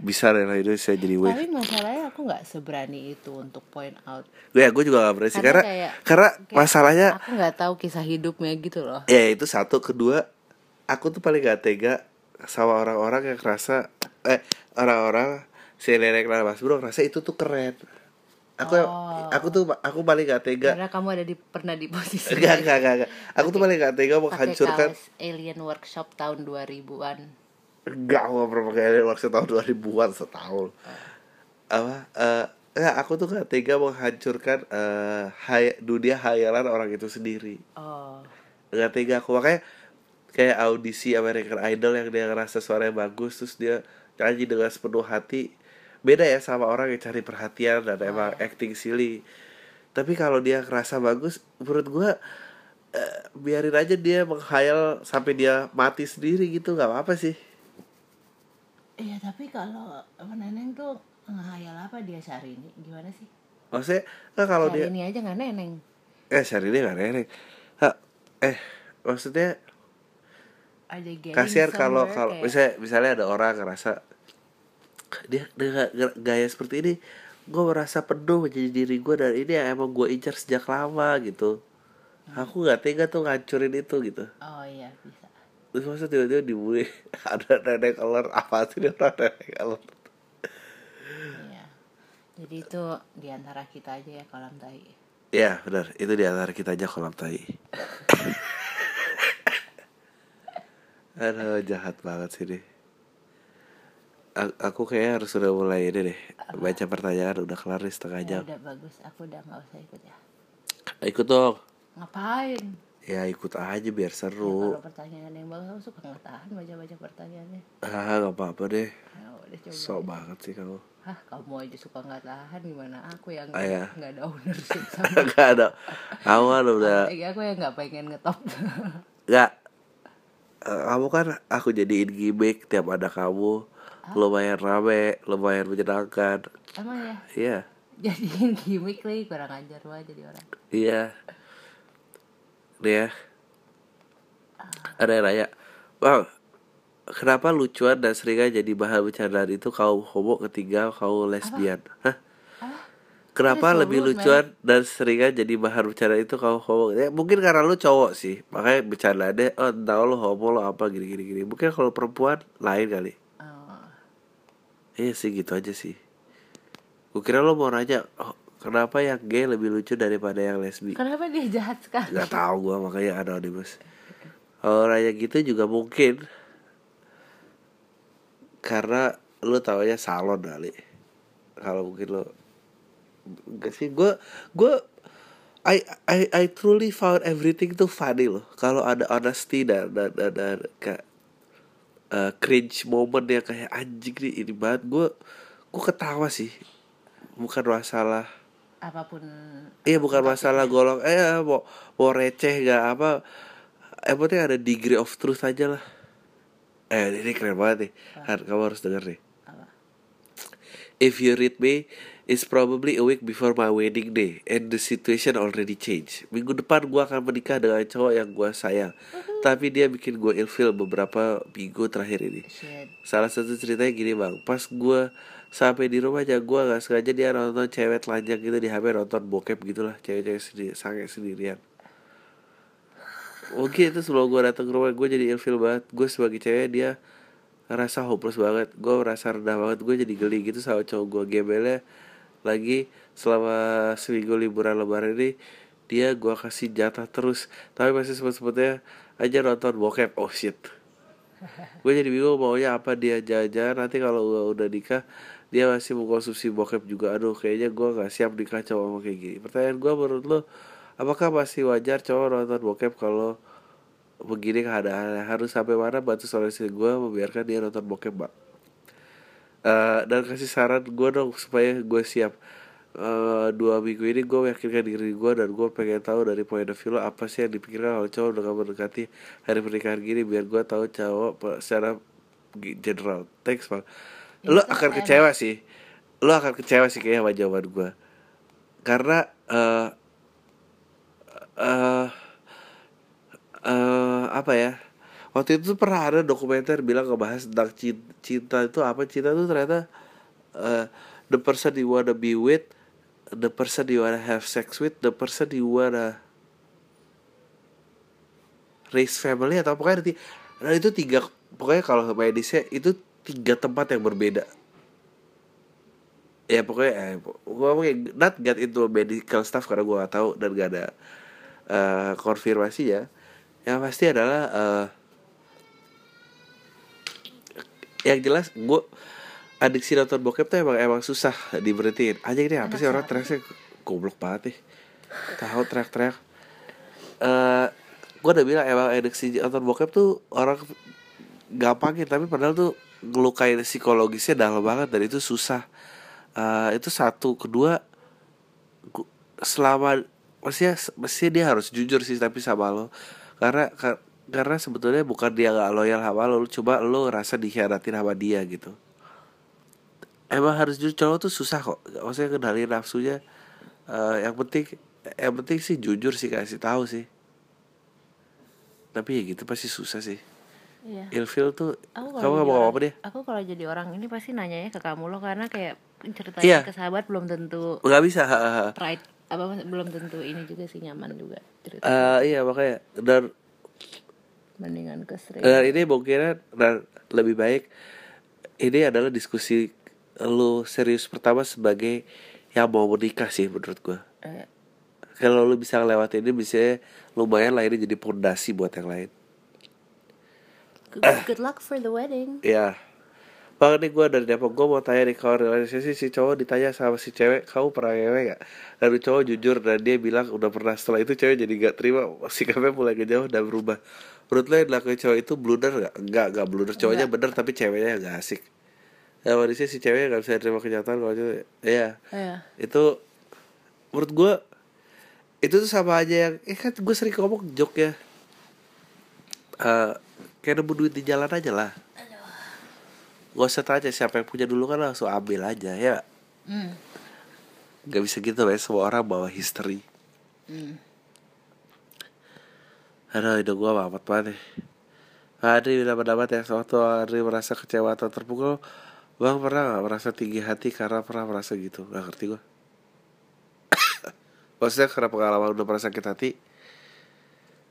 [SPEAKER 1] Bisa deh lah Indonesia jadi wave.
[SPEAKER 2] Tapi masalahnya aku nggak seberani itu untuk point out.
[SPEAKER 1] ya gue juga gak berani sih
[SPEAKER 2] Karena
[SPEAKER 1] karena
[SPEAKER 2] kayak-
[SPEAKER 1] karena
[SPEAKER 2] kayak
[SPEAKER 1] masalahnya
[SPEAKER 2] Aku nggak tahu kisah hidupnya gitu loh.
[SPEAKER 1] ya itu satu. Kedua aku tuh paling gak tega sama orang-orang yang kerasa eh orang-orang si dan mas bro ngerasa itu tuh keren aku
[SPEAKER 2] Oh.
[SPEAKER 1] aku tuh aku paling gak tega.
[SPEAKER 2] Karena kamu ada di pernah di posisi
[SPEAKER 1] enggak enggak enggak, enggak. aku tuh paling gak tega menghancurkan
[SPEAKER 2] kaos alien workshop tahun 2000-an.
[SPEAKER 1] enggak aku gak pernah pakai alien workshop tahun 2000-an setahun. Apa? Eh Nggak, aku tuh gak tega menghancurkan eh, hay- dunia hayalan orang itu sendiri.
[SPEAKER 2] Oh.
[SPEAKER 1] Gak tega aku. Makanya kayak audisi American Idol yang dia ngerasa suaranya bagus terus dia nyanyi dengan sepenuh hati beda ya sama orang yang cari perhatian dan emang acting silly. Tapi kalau dia ngerasa bagus menurut gua eh, biarin aja dia menghayal sampai dia mati sendiri gitu nggak apa-apa sih.
[SPEAKER 2] Iya tapi kalau neneng tuh ngehayal apa dia sehari ini gimana sih?
[SPEAKER 1] Maksudnya nggak kalau dia
[SPEAKER 2] ini aja nggak neneng.
[SPEAKER 1] Eh Syahrini nggak neneng. Hah, eh maksudnya kasihan kalau kalau misalnya misalnya ada orang ngerasa dia dengan gaya seperti ini gue merasa penuh menjadi diri gue dan ini yang emang gue incar sejak lama gitu. Aku nggak tega tuh ngancurin itu gitu.
[SPEAKER 2] Oh iya bisa.
[SPEAKER 1] Terus masa tiba-tiba dibully ada nenek color apa sih dia orang nenek color
[SPEAKER 2] iya. Jadi itu di antara kita aja ya kolam tai.
[SPEAKER 1] Ya benar. Itu di antara kita aja kolam tai. Aduh jahat banget sih deh aku kayaknya harus udah mulai ini deh baca pertanyaan udah kelar nih setengah
[SPEAKER 2] ya
[SPEAKER 1] jam.
[SPEAKER 2] udah bagus aku udah nggak usah ikut ya.
[SPEAKER 1] Ikut dong.
[SPEAKER 2] Ngapain?
[SPEAKER 1] Ya ikut aja biar
[SPEAKER 2] Ya,
[SPEAKER 1] seru
[SPEAKER 2] kalau pertanyaan yang bagus aku suka nggak tahan baca baca pertanyaannya.
[SPEAKER 1] Ah nggak apa-apa deh.
[SPEAKER 2] Ya udah coba
[SPEAKER 1] sok banget sih kamu.
[SPEAKER 2] Hah, kamu aja suka nggak tahan gimana? Aku yang
[SPEAKER 1] Ah, ya.
[SPEAKER 2] nggak ada ownership sama
[SPEAKER 1] nggak ada. Awal udah
[SPEAKER 2] Apalagi aku yang nggak pengen ngetop.
[SPEAKER 1] Nggak. Eh, kamu kan aku jadiin gimmick tiap ada kamu lumayan rame lumayan menyenangkan.
[SPEAKER 2] Emang ya?
[SPEAKER 1] Iya.
[SPEAKER 2] Jadiin gimmick lagi kurang ajar wah jadi orang.
[SPEAKER 1] Iya. Nih ya. Ada yang nanya wow kenapa lucuan dan seringnya jadi bahan bercandaan itu kaum homo ketiga kaum lesbian? Hah? Kenapa
[SPEAKER 2] Ini
[SPEAKER 1] lebih lucuan dan seringnya jadi bahan bercanda itu kaum homo? Ya, mungkin karena lu cowok sih, makanya bercandanya oh entah lu homo lo apa gini gini gini. Mungkin kalau perempuan lain kali. Iya sih gitu aja sih. Gue kira lo mau nanya, oh, kenapa yang gay lebih lucu daripada yang lesbi?
[SPEAKER 2] kenapa dia jahat sekali
[SPEAKER 1] Gak tau gue makanya anonymous. Kalau nanya gitu juga mungkin karena lu taunya salon kali. Kalau mungkin lo Gak sih gue gue I, I I truly found everything tuh funny loh. Kalau ada honesty dan dan dan, dan kayak uh, cringe moment yang kayak anjing nih ini banget. Gue gue ketawa sih. Bukan masalah
[SPEAKER 2] apa pun
[SPEAKER 1] Iya bukan masalah golong eh mau mau receh gak apa penting ada degree of truth aja lah. Eh ini keren banget nih. Han, kamu harus denger nih.
[SPEAKER 2] Apa?
[SPEAKER 1] If you read me It's probably a week before my wedding day And the situation already changed. Minggu depan gua akan menikah dengan cowok yang gua sayang. Tapi dia bikin gue ilfil beberapa minggu terakhir ini.
[SPEAKER 2] Shit.
[SPEAKER 1] Salah satu ceritanya gini bang. Pas gue sampai di rumah aja gue gak sengaja dia nonton cewek telanjang gitu di HP nonton bokep gitu lah Cewek-cewek sendiri, sange sendirian. Mungkin itu sebelum gue datang ke rumah gue jadi ilfil banget. Gue sebagai cewek dia ngerasa hopeless banget. Gue merasa rendah banget. Gue jadi geli gitu sama cowok gue Gembelnya lagi selama seminggu liburan lebaran ini Dia gue kasih jatah terus. Tapi masih sempet-sempetnya aja nonton bokep. Oh shit. Gue jadi bingung maunya apa dia jajan. Nanti kalau gue udah nikah dia masih mengkonsumsi bokep juga. Aduh kayaknya gue gak siap nikah cowok sama kayak gini. Pertanyaan gue menurut lo apakah masih wajar cowok nonton bokep kalau begini keadaannya harus sampai mana batas toleransi gue membiarkan dia nonton bokep bang Eh, dan kasih saran gue dong supaya gue siap. Eh, dua minggu ini gue meyakinkan diri gue dan gue pengen tahu dari point of view lo apa sih yang dipikirkan kalau cowok dengan mendekati hari pernikahan gini biar gue tahu cowok secara general. Thanks bang. Lo
[SPEAKER 2] Itu
[SPEAKER 1] akan
[SPEAKER 2] enak.
[SPEAKER 1] kecewa sih. Lo akan kecewa sih kayaknya sama jawaban gue karena eh eh eh apa ya waktu itu pernah ada dokumenter bilang ngebahas tentang cinta, cinta itu apa. Cinta itu ternyata eh, the person you wanna be with the person you wanna have sex with the person you wanna raise family atau pokoknya nanti nah itu tiga pokoknya kalau medisnya itu tiga tempat yang berbeda. Ya pokoknya eh, gue mungkin not get into medical stuff karena gue gak tahu dan gak ada eh, konfirmasi ya. Yang pasti adalah eh, yang jelas gue adiksi nonton bokep tuh emang emang susah diberhentiin. Aja ini apa
[SPEAKER 2] Anak
[SPEAKER 1] sih orang teriaknya? Goblok banget nih. Tahu teriak-teriak. Eh gue udah bilang emang adiksi nonton bokep tuh orang gampangin tapi padahal tuh ngelukain psikologisnya dalam banget dan itu susah. Eh itu satu. Kedua gu- selama maksudnya maksudnya dia harus jujur sih tapi sama lo. Karena kar- karena sebetulnya bukan dia gak loyal sama lo coba lo rasa dikhianatin sama dia gitu. Emang harus jujur cowok tuh susah kok. Maksudnya kendali nafsunya. Eh yang penting yang penting sih jujur sih kasih tahu sih. Tapi ya gitu pasti susah sih.
[SPEAKER 2] Iya.
[SPEAKER 1] ilfil tuh
[SPEAKER 2] Aku
[SPEAKER 1] kamu gak mau
[SPEAKER 2] orang-
[SPEAKER 1] apa dia?
[SPEAKER 2] Aku kalau jadi orang ini pasti nanyanya ke kamu lo karena kayak ceritanya
[SPEAKER 1] Iya.
[SPEAKER 2] ke sahabat belum tentu
[SPEAKER 1] nggak bisa
[SPEAKER 2] pride apa belum tentu ini juga sih nyaman juga cerita.
[SPEAKER 1] Eh, iya makanya. Dan
[SPEAKER 2] mendingan ke sering
[SPEAKER 1] dan ini mungkin dan lebih baik ini adalah diskusi lu serius pertama sebagai yang mau menikah sih menurut gua.
[SPEAKER 2] Eh,
[SPEAKER 1] kalau lu bisa ngelewatin ini bisa lumayan lah ini jadi pondasi buat yang lain.
[SPEAKER 2] Good, good luck for the wedding.
[SPEAKER 1] Ya Bang nih gue dari Depok. Gue mau tanya nih kalau realisasi si cowok ditanya sama si cewek kamu pernah ngewe gak? Lalu cowok jujur dan dia bilang udah pernah. Setelah itu cewek jadi gak terima sikapnya mulai ngejauh dan berubah. Menurut lo yang dilakuin cowok itu blunder gak? Enggak, enggak blunder. Cowoknya bener tapi ceweknya gak asik. Ya manisnya si ceweknya gak bisa terima kenyataan kalau cowok Iya.
[SPEAKER 2] Iya.
[SPEAKER 1] itu menurut gue itu tuh sama aja yang eh kan gue sering ngomong joke ya Eh, kayak nemu duit di jalan aja lah Gak usah tanya siapa yang punya dulu kan langsung ambil aja ya.
[SPEAKER 2] Hmm.
[SPEAKER 1] Gak bisa gitu lah semua orang bawa history.
[SPEAKER 2] Hmm.
[SPEAKER 1] Aduh hidup gue amat banget nih. Adri dapat-dapat ya. Suatu Adri merasa kecewa atau terpukul? Bang pernah gak merasa tinggi hati karena pernah merasa gitu? Gak ngerti gue Maksudnya karena pengalaman udah pernah sakit hati?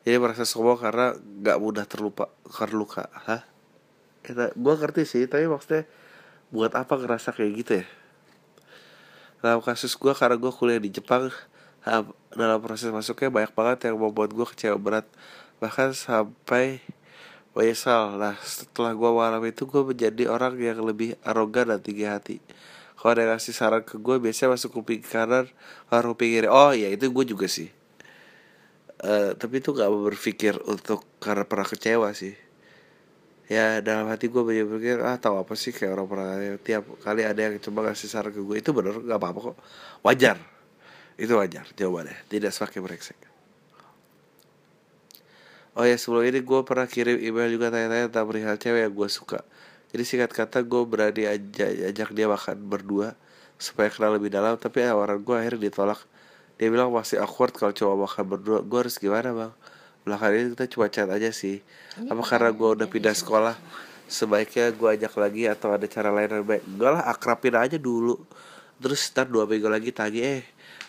[SPEAKER 1] Jadi merasa sombong karena gak mudah terlupa Terluka. Hah? Kita, gue ngerti sih Tapi maksudnya Buat apa ngerasa kayak gitu ya? Dalam kasus gue karena gue kuliah di Jepang Dalam proses masuknya banyak banget yang membuat gue kecewa berat. Bahkan sampai menyesal. Nah setelah gue mengalami itu gue menjadi orang yang lebih arogan dan tinggi hati. Kalau ada ngasih saran ke gue biasanya masuk kuping kanan Kalau kuping Oh ya itu gue juga sih. Eh, Tapi itu gak berpikir untuk karena pernah kecewa sih ya dalam hati gue banyak berpikir ah tahu apa sih kayak orang pernah tiap kali ada yang coba ngasih saran ke gue itu bener nggak apa-apa kok. Wajar. Itu wajar jawabannya. Tidak semakin brengsek. Oh ya sebelum ini gue pernah kirim email juga tanya-tanya tentang perihal cewek yang gue suka. Jadi singkat kata gue berani aja ajak dia makan berdua supaya kenal lebih dalam tapi tawaran gue akhirnya ditolak. Dia bilang masih awkward kalau coba makan berdua. Gue harus gimana bang belakangan ini kita cuma chat aja sih. Apa karena gue udah pindah sekolah sebaiknya gue ajak lagi atau ada cara lain yang baik? Gue lah akrabin aja dulu. Terus ntar dua minggu lagi tagih eh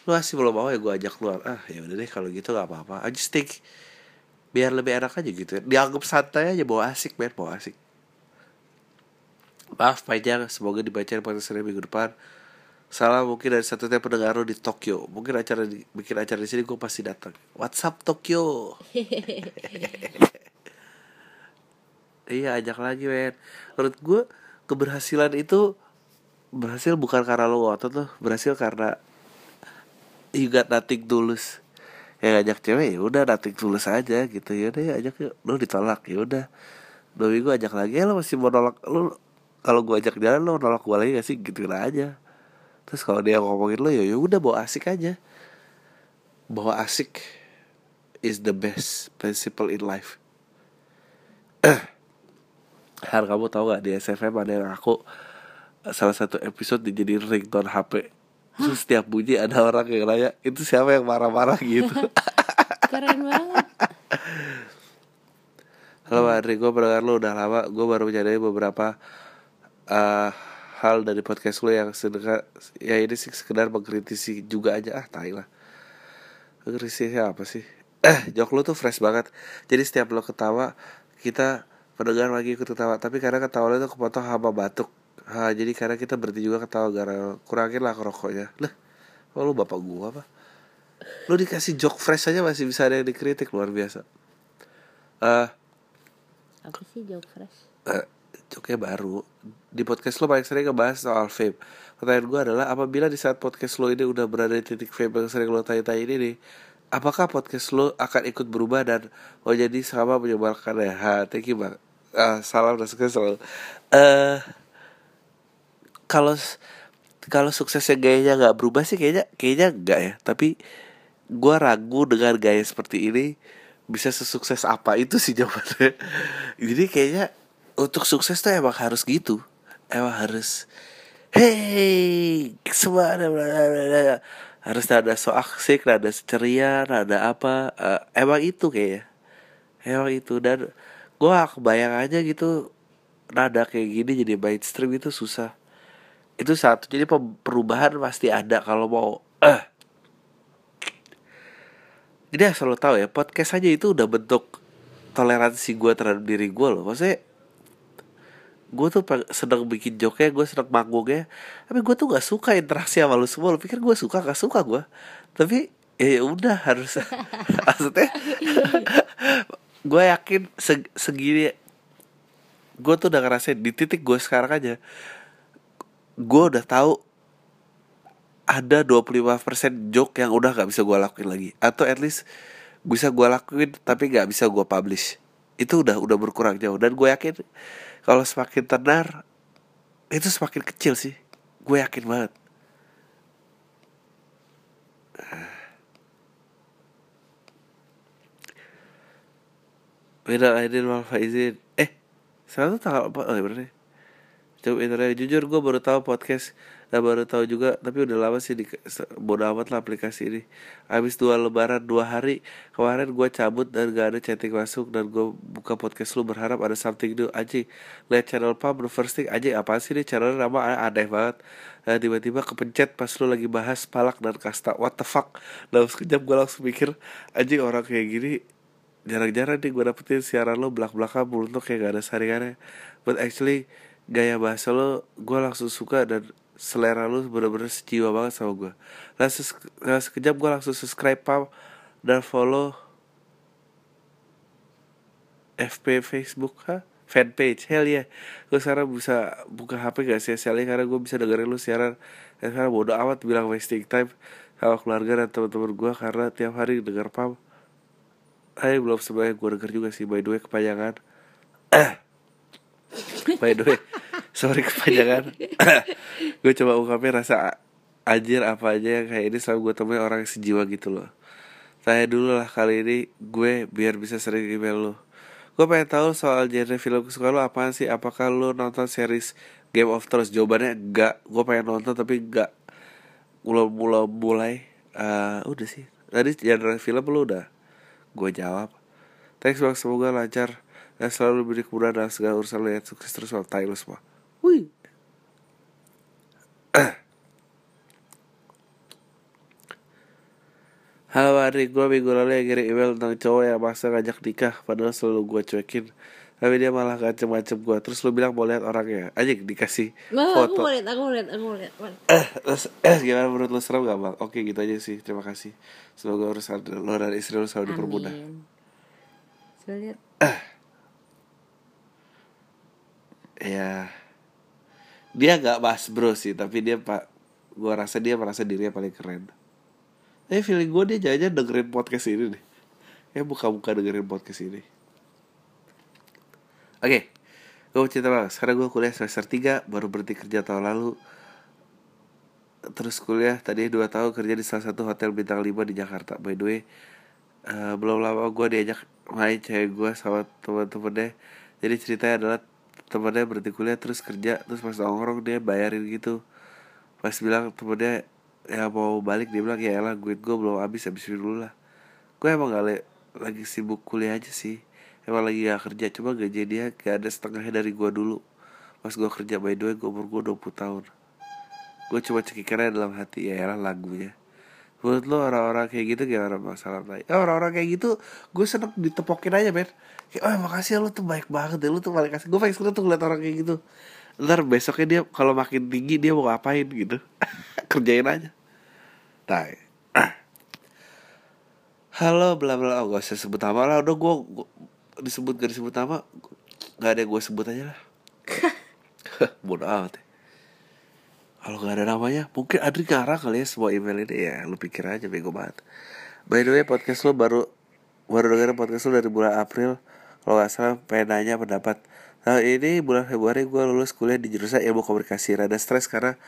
[SPEAKER 1] lu masih belum mau ya gue ajak keluar ah ya udah deh kalau gitu gak apa-apa. I just think biar lebih enak aja gitu. Ya. dianggap santai aja bawa asik men bawa asik. Maaf panjang semoga dibaca di podcast ini minggu depan salah mungkin dari satu tiap pendengar lo di Tokyo. Mungkin acara di, bikin acara di sini gue pasti datang. WhatsApp Tokyo? Iya ajak lagi men. Menurut gue keberhasilan itu berhasil bukan karena lo ngotot tuh berhasil karena you got nothing tulus ya ngajak cewek ya udah nothing tulus aja gitu. Ya udah ya ajak yuk. Lo ditolak ya udah. Dua minggu ajak lagi ya lo masih mau nolak lo kalau gue ajak jalan lo nolak gue lagi gak sih? Gitu aja terus kalau dia ngomongin lo ya ya udah bawa asik aja. Bawa asik is the best principle in life. Har kamu tahu gak di SFM ada yang aku salah satu episode dijadiin ringtone HP Terus setiap bunyi ada orang yang nanya itu siapa yang marah-marah gitu?
[SPEAKER 2] Keren banget.
[SPEAKER 1] Halo Pak Andri, gue pendengar lo udah lama. Gue baru menyadari beberapa eh, hal dari podcast lo yang sedekah Ya ini sih sekedar mengkritisi juga aja. Ah tai lah. Mengkritisi apa sih? Eh jok lo tuh fresh banget. Jadi setiap lo ketawa Kita pendengar lagi ikut ketawa. Tapi karena ketawa lo tuh kepotong sama batuk. Ha, Jadi karena kita berhenti juga ketawa gara Kurangin lah rokoknya. Lah Oh lu bapak gua apa Lu dikasih jok fresh aja masih bisa ada yang dikritik luar biasa. Eh
[SPEAKER 2] apa sih joke fresh
[SPEAKER 1] Joknya baru. Di podcast lo paling sering ngebahas soal vape. Pertanyaan gue adalah apabila di saat podcast lo ini udah berada di titik vape yang sering lo tanya-tanya ini nih apakah podcast lo akan ikut berubah dan mau jadi sama menyebarkan ya? Ha, thank you bang. Uh, salam dan sukses selalu. Uh, kalau kalau suksesnya gayanya nggak berubah sih kayaknya kayaknya enggak ya. Tapi gue ragu dengan gaya seperti ini bisa sesukses apa itu sih jawabannya. Jadi kayaknya untuk sukses tuh emang harus gitu. Emang harus hey semua ada harus ada so asik ada ceria ada apa uh, emang itu kayaknya. Emang itu. Dan gue kebayang aja gitu nada kayak gini jadi mainstream itu susah. Itu satu. Jadi perubahan pasti ada kalau mau uh, jadi asal lo tahu ya podcast aja itu udah bentuk toleransi gue terhadap diri gue loh. Maksudnya gue tuh sedang bikin joke gue sedang manggungnya tapi gue tuh gak suka interaksi sama lo semua. Lo pikir gue suka gak suka gue tapi ya, ya udah harus maksudnya gue yakin seg segini gue tuh udah ngerasain di titik gue sekarang aja gue udah tahu ada 25% joke yang udah gak bisa gue lakuin lagi. Atau at least bisa gue lakuin tapi gak bisa gue publish. Itu udah udah berkurang jauh. Dan gue yakin kalau semakin tenar itu semakin kecil sih. Gue yakin banget. Beda Aidin Mal Faizin. Eh Sekarang tuh tanggal apa Oh ya bener Coba internet Jujur gue baru tahu podcast Nah baru tahu juga tapi udah lama sih di bodo amat lah aplikasi ini. Habis dua lebaran dua hari kemarin gue cabut dan gak ada chatting masuk dan gue buka podcast lu berharap ada something new aja. Lihat channel pub the first thing aja apa sih nih channel nama aneh banget. Nah, tiba-tiba kepencet pas lu lagi bahas palak dan kasta what the fuck. Dalam sekejap gue langsung mikir aja orang kayak gini jarang-jarang nih gue dapetin siaran lo belak-belakan tuh kayak gak ada saringannya. But actually gaya bahasa lo gue langsung suka dan selera lu bener-bener sejiwa banget sama gue langsung nah, sekejap gue langsung subscribe pam dan follow FP Facebook ha? Fanpage. Hell ya yeah. gue sekarang bisa buka HP gak sih sia karena gue bisa dengerin lu siaran. Dan sekarang bodo amat bilang wasting time sama keluarga dan teman-teman gue karena tiap hari denger pam. Hai belum sebenarnya gue denger juga sih. By the way kepanjangan. By the way sorry kepanjangan gue coba ungkapin rasa anjir apa aja yang kayak ini selalu gue temuin orang yang sejiwa gitu loh. Tanya dulu lah kali ini gue biar bisa sering email lo gue pengen tahu soal genre film kesukaan lo apa sih? Apakah lo nonton series Game of Thrones? Jawabannya enggak. Gue pengen nonton tapi enggak. Mulai mulai mulai uh, udah sih. Tadi genre film lo udah? Gue jawab. Thanks banget semoga lancar. Dan selalu beri kemudahan dalam segala urusan lo yang sukses terus tai lo semua Halo Ari, gue minggu lalu yang kirim email tentang cowok yang maksa ngajak nikah Padahal selalu gue cuekin. Tapi dia malah ngacem-ngacem gue Terus lu bilang mau lihat orangnya. Aja dikasih
[SPEAKER 2] Bah,
[SPEAKER 1] foto.
[SPEAKER 2] Aku mau lihat, aku mau lihat, aku mau lihat.
[SPEAKER 1] Eh, terus, eh, gimana menurut lu? Serem gak bang? Oke gitu aja sih, terima kasih. Semoga urusan lo dan istri lu selalu dipermudah.
[SPEAKER 2] Saya lihat.
[SPEAKER 1] Ya. Dia gak bahas bro sih. Tapi dia pak gue rasa dia merasa dirinya paling keren eh feeling gue dia jajan dengerin podcast ini nih ya buka-buka dengerin podcast ini. Oke okay. gue cerita banget sekarang gue kuliah semester 3 baru berhenti kerja tahun lalu. Terus kuliah tadi dua tahun kerja di salah satu hotel bintang 5 di Jakarta. By the way uh, belum lama gue diajak main cewek gue sama teman-temannya jadi ceritanya adalah temennya berhenti kuliah terus kerja terus pas nongkrong dia bayarin gitu. Pas bilang temennya ya mau balik dia bilang ya elah gue gue belum habis habis dulu lah. Gue emang gak lagi sibuk kuliah aja sih. Emang lagi gak kerja cuma gaji dia gak ada setengahnya dari gue dulu. Pas gue kerja by the way gue umur gue 20 tahun. Gue cuma cekikannya dalam hati ya elah lagunya. Menurut lo orang-orang kayak gitu gimana masalah lain? Ya, orang-orang kayak gitu gue seneng ditepokin aja men Kayak oh makasih ya lo tuh baik banget deh Lo tuh paling kasih. Gue suka tuh ngeliat orang kayak gitu. Ntar besoknya dia kalau makin tinggi dia mau ngapain gitu Kerjain aja. Nah Halo bla bla oh, Gak usah sebut nama lah. Udah gue, disebut gak disebut nama Gak ada gue sebut aja lah. Bodoh amat ya. kalau nggak ada namanya mungkin Adri ngarang kali ya semua email ini. Ya lu pikir aja bego banget. By the way podcast lo baru baru dengerin podcast lo dari bulan April. Kalau nggak salah pengen nanya pendapat. Nah ini bulan Februari gue lulus kuliah di jurusan ilmu komunikasi Rada stres. Karena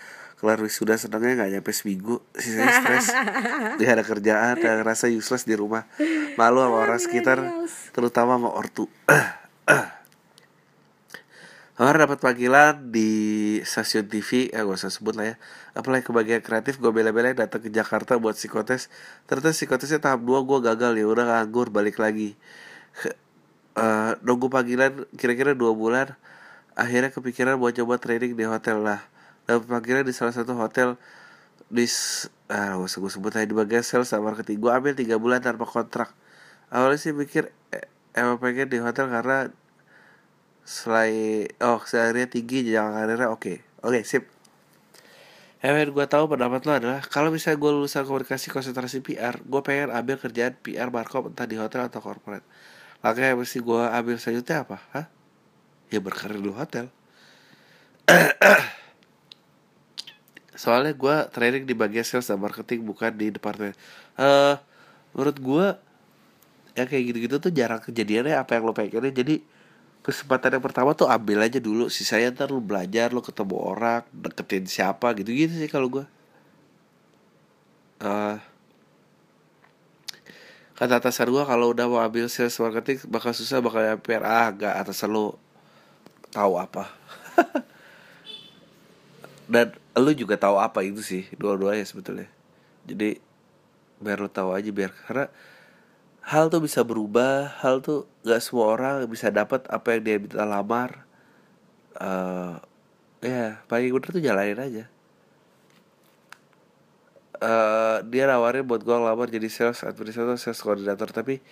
[SPEAKER 1] kelar wisuda senangnya nggak nyampe seminggu Sisanya stres Dia ada kerjaan dan ngerasa useless di rumah Malu sama orang sekitar Terutama sama ortu Kemarin dapat panggilan di stasiun TV, eh gak usah sebut lah ya. Apalagi ke bagian kreatif, gue bela-belain datang ke Jakarta buat psikotes. Ternyata psikotesnya tahap 2 gue gagal ya, udah nganggur balik lagi. Uh, nunggu panggilan kira-kira dua bulan, akhirnya kepikiran buat coba training di hotel lah. Dapat panggilan di salah satu hotel di ah usah gue sebut aja di sales sama marketing. Gue ambil tiga bulan tanpa kontrak. Awalnya sih mikir eh, emang pengen di hotel karena selain oh seharinya tinggi jangan karirnya oke okay. oke okay, sip Ewen gue tahu pendapat lo adalah kalau misalnya gue lulusan komunikasi konsentrasi PR, gue pengen ambil kerjaan PR markop entah di hotel atau corporate. Makanya mesti gue ambil selanjutnya apa? Hah? Ya berkarir di hotel. Soalnya gue training di bagian sales dan marketing bukan di departemen. Uh, menurut gue ya kayak gitu-gitu tuh jarang kejadiannya apa yang lo pengen jadi kesempatan yang pertama tuh ambil aja dulu. Sisanya ntar lu belajar lu ketemu orang deketin siapa gitu gitu sih kalau gue uh, kata atasan gue kalau udah mau ambil sales marketing bakal susah bakal PR ah gak atas lu tahu apa. Dan lu juga tahu apa itu sih dua-duanya sebetulnya. Jadi biar lu tahu aja biar karena hal tuh bisa berubah hal tuh gak semua orang bisa dapat apa yang dia minta lamar. Uh, ya paling bener tuh jalanin aja. Uh, dia nawarin buat gue lamar jadi sales administrator sales koordinator tapi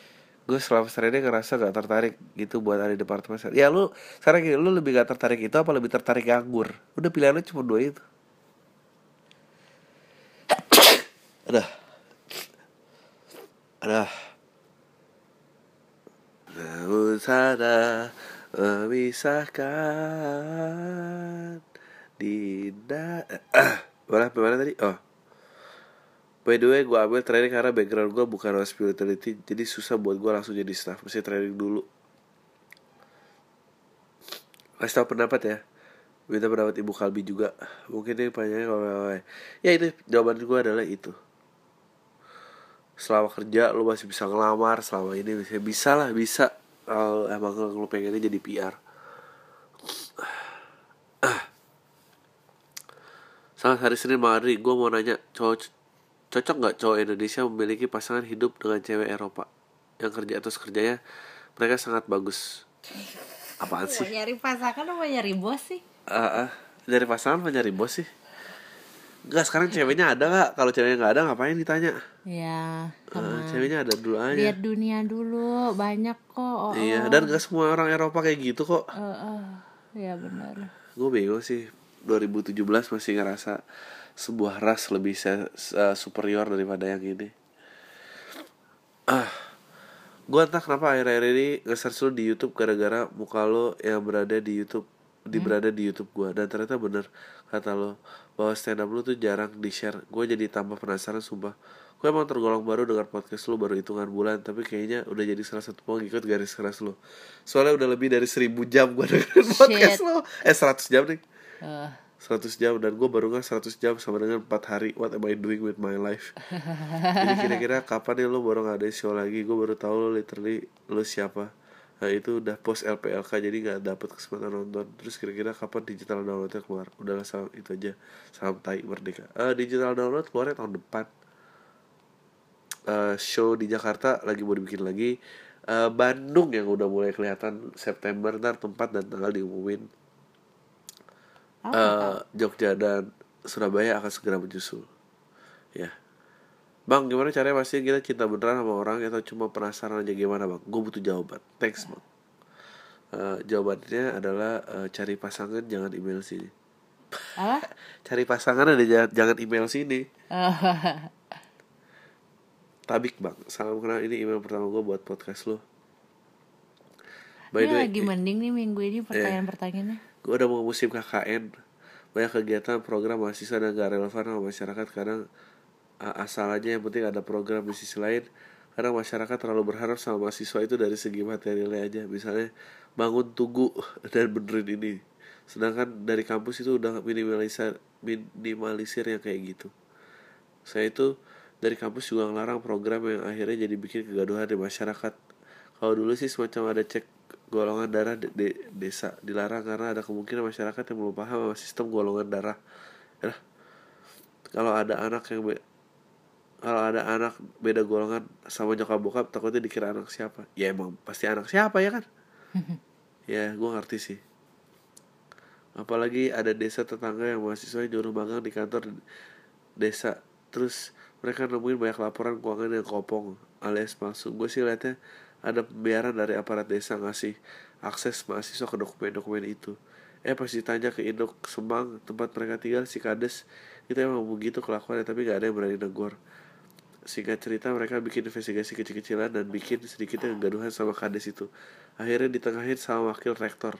[SPEAKER 1] gue selama ini ngerasa gak tertarik gitu buat ada departemen ya lu sekarang gini lu lebih gak tertarik itu apa? Lebih tertarik nganggur. Udah pilihan lu cuma dua itu ada ada namun sana memisahkan Dinda. Ah, Mana, mana tadi? Oh. By the way gue ambil training karena background gue bukan hospitality Jadi susah buat gue langsung jadi staff. Mesti training dulu. Kasih tau pendapat ya. Minta pendapat Ibu Kalbi juga. Mungkin ini panjangnya kalau Ya itu jawaban gue adalah itu selama kerja lu masih bisa ngelamar selama ini bisa bisa lah bisa. Kalau emang lu pengennya jadi PR Salah hari Senin Mari gue mau nanya cowok cocok nggak cowok Indonesia memiliki pasangan hidup dengan cewek Eropa? Yang kerja terus kerjanya mereka sangat bagus. Apaan sih?
[SPEAKER 2] mau nyari pasangan mau nyari bos sih?
[SPEAKER 1] Uh, uh, dari pasangan mau nyari bos sih Enggak sekarang ceweknya ada nggak? Kalau ceweknya nggak ada ngapain ditanya?
[SPEAKER 2] Ya.
[SPEAKER 1] Uh, ceweknya ada dulu aja.
[SPEAKER 2] Lihat dunia dulu, banyak kok. Oh,
[SPEAKER 1] iya, dan gak semua orang Eropa kayak gitu kok.
[SPEAKER 2] Uh, uh, ya benar.
[SPEAKER 1] Gue bego sih. 2017 masih ngerasa sebuah ras lebih se uh, superior daripada yang ini. Ah, gue entah kenapa akhir-akhir ini nge-search lu di YouTube gara-gara muka lo yang berada di YouTube di hmm? berada di YouTube gue dan ternyata bener kata lo bahwa stand up lu tuh jarang di share gue jadi tambah penasaran sumpah. Gue emang tergolong baru dengan podcast lu baru hitungan bulan tapi kayaknya udah jadi salah satu pengikut garis keras lu. Soalnya udah lebih dari seribu jam gue dengerin podcast lu. Eh seratus jam nih. Uh. 100 jam dan gue baru nggak 100 jam sama dengan 4 hari. What am I doing with my life? Jadi kira-kira kapan nih lo baru nggak ada show lagi? Gue baru tahu lo literally lo siapa nah itu udah post LPLK jadi nggak dapet kesempatan nonton. Terus kira-kira kapan digital downloadnya keluar? Udahlah salam itu aja. Salam tai merdeka. Uh, digital download keluarnya tahun depan. Uh, show di Jakarta lagi mau dibikin lagi. Uh, Bandung yang udah mulai kelihatan September ntar tempat dan tanggal diumumin. Uh, Jogja dan Surabaya akan segera menyusul. Ya Bang, gimana caranya pasti kita cinta beneran sama orang atau cuma penasaran aja gimana bang? Gue butuh jawaban. Thanks bang. Uh, jawabannya adalah uh, cari pasangan jangan email sini.
[SPEAKER 2] Apa?
[SPEAKER 1] cari pasangan ada jangan, jangan email sini. Tabik bang, salam kenal ini email pertama gue buat podcast lo.
[SPEAKER 2] By ini lagi mending nih minggu ini pertanyaan-pertanyaannya.
[SPEAKER 1] gue udah mau musim KKN banyak kegiatan program mahasiswa dan gak relevan sama masyarakat kadang asal aja yang penting ada program di sisi lain. Kadang masyarakat terlalu berharap sama mahasiswa itu dari segi materialnya aja. Misalnya bangun tugu dan benerin ini. Sedangkan dari kampus itu udah minimalisir minimalisir yang kayak gitu. Saya itu dari kampus juga ngelarang program yang akhirnya jadi bikin kegaduhan di masyarakat. Kalau dulu sih semacam ada cek golongan darah di, di desa. Dilarang karena ada kemungkinan masyarakat yang belum paham sama sistem golongan darah. Ya kalau ada anak yang kalau ada anak beda golongan sama nyokap bokap takutnya dikira anak siapa. Ya emang pasti anak siapa ya kan? Ya gue ngerti sih. Apalagi ada desa tetangga yang mahasiswa nyuruh magang di kantor desa. Terus mereka nemuin banyak laporan keuangan yang kopong alias palsu. Gue sih liatnya ada pembiaran dari aparat desa ngasih akses mahasiswa ke dokumen-dokumen itu. Eh pas ditanya ke induk semang tempat mereka tinggal si kades itu emang begitu kelakuannya tapi gak ada yang berani negor singkat cerita mereka bikin investigasi kecil-kecilan dan bikin sedikitnya kegaduhan sama kades itu. Akhirnya ditengahin sama wakil rektor.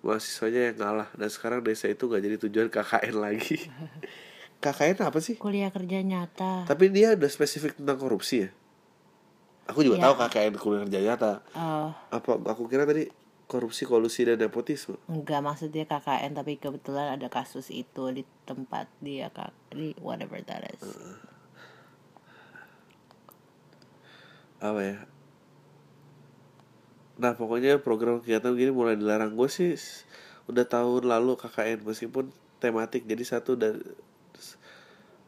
[SPEAKER 1] Mahasiswanya yang ngalah. Dan sekarang desa itu gak jadi tujuan KKN lagi. KKN apa sih?
[SPEAKER 2] Kuliah kerja nyata.
[SPEAKER 1] Tapi dia udah spesifik tentang korupsi ya? Aku juga
[SPEAKER 2] Ya.
[SPEAKER 1] tahu KKN kuliah kerja nyata.
[SPEAKER 2] Eh,
[SPEAKER 1] apa aku kira tadi korupsi kolusi dan nepotisme?
[SPEAKER 2] Enggak maksudnya KKN tapi kebetulan ada kasus itu di tempat dia kak. Di whatever that is
[SPEAKER 1] apa ya? Nah pokoknya program kegiatan gini mulai dilarang. Gue sih udah tahun lalu KKN meskipun tematik. Jadi satu dari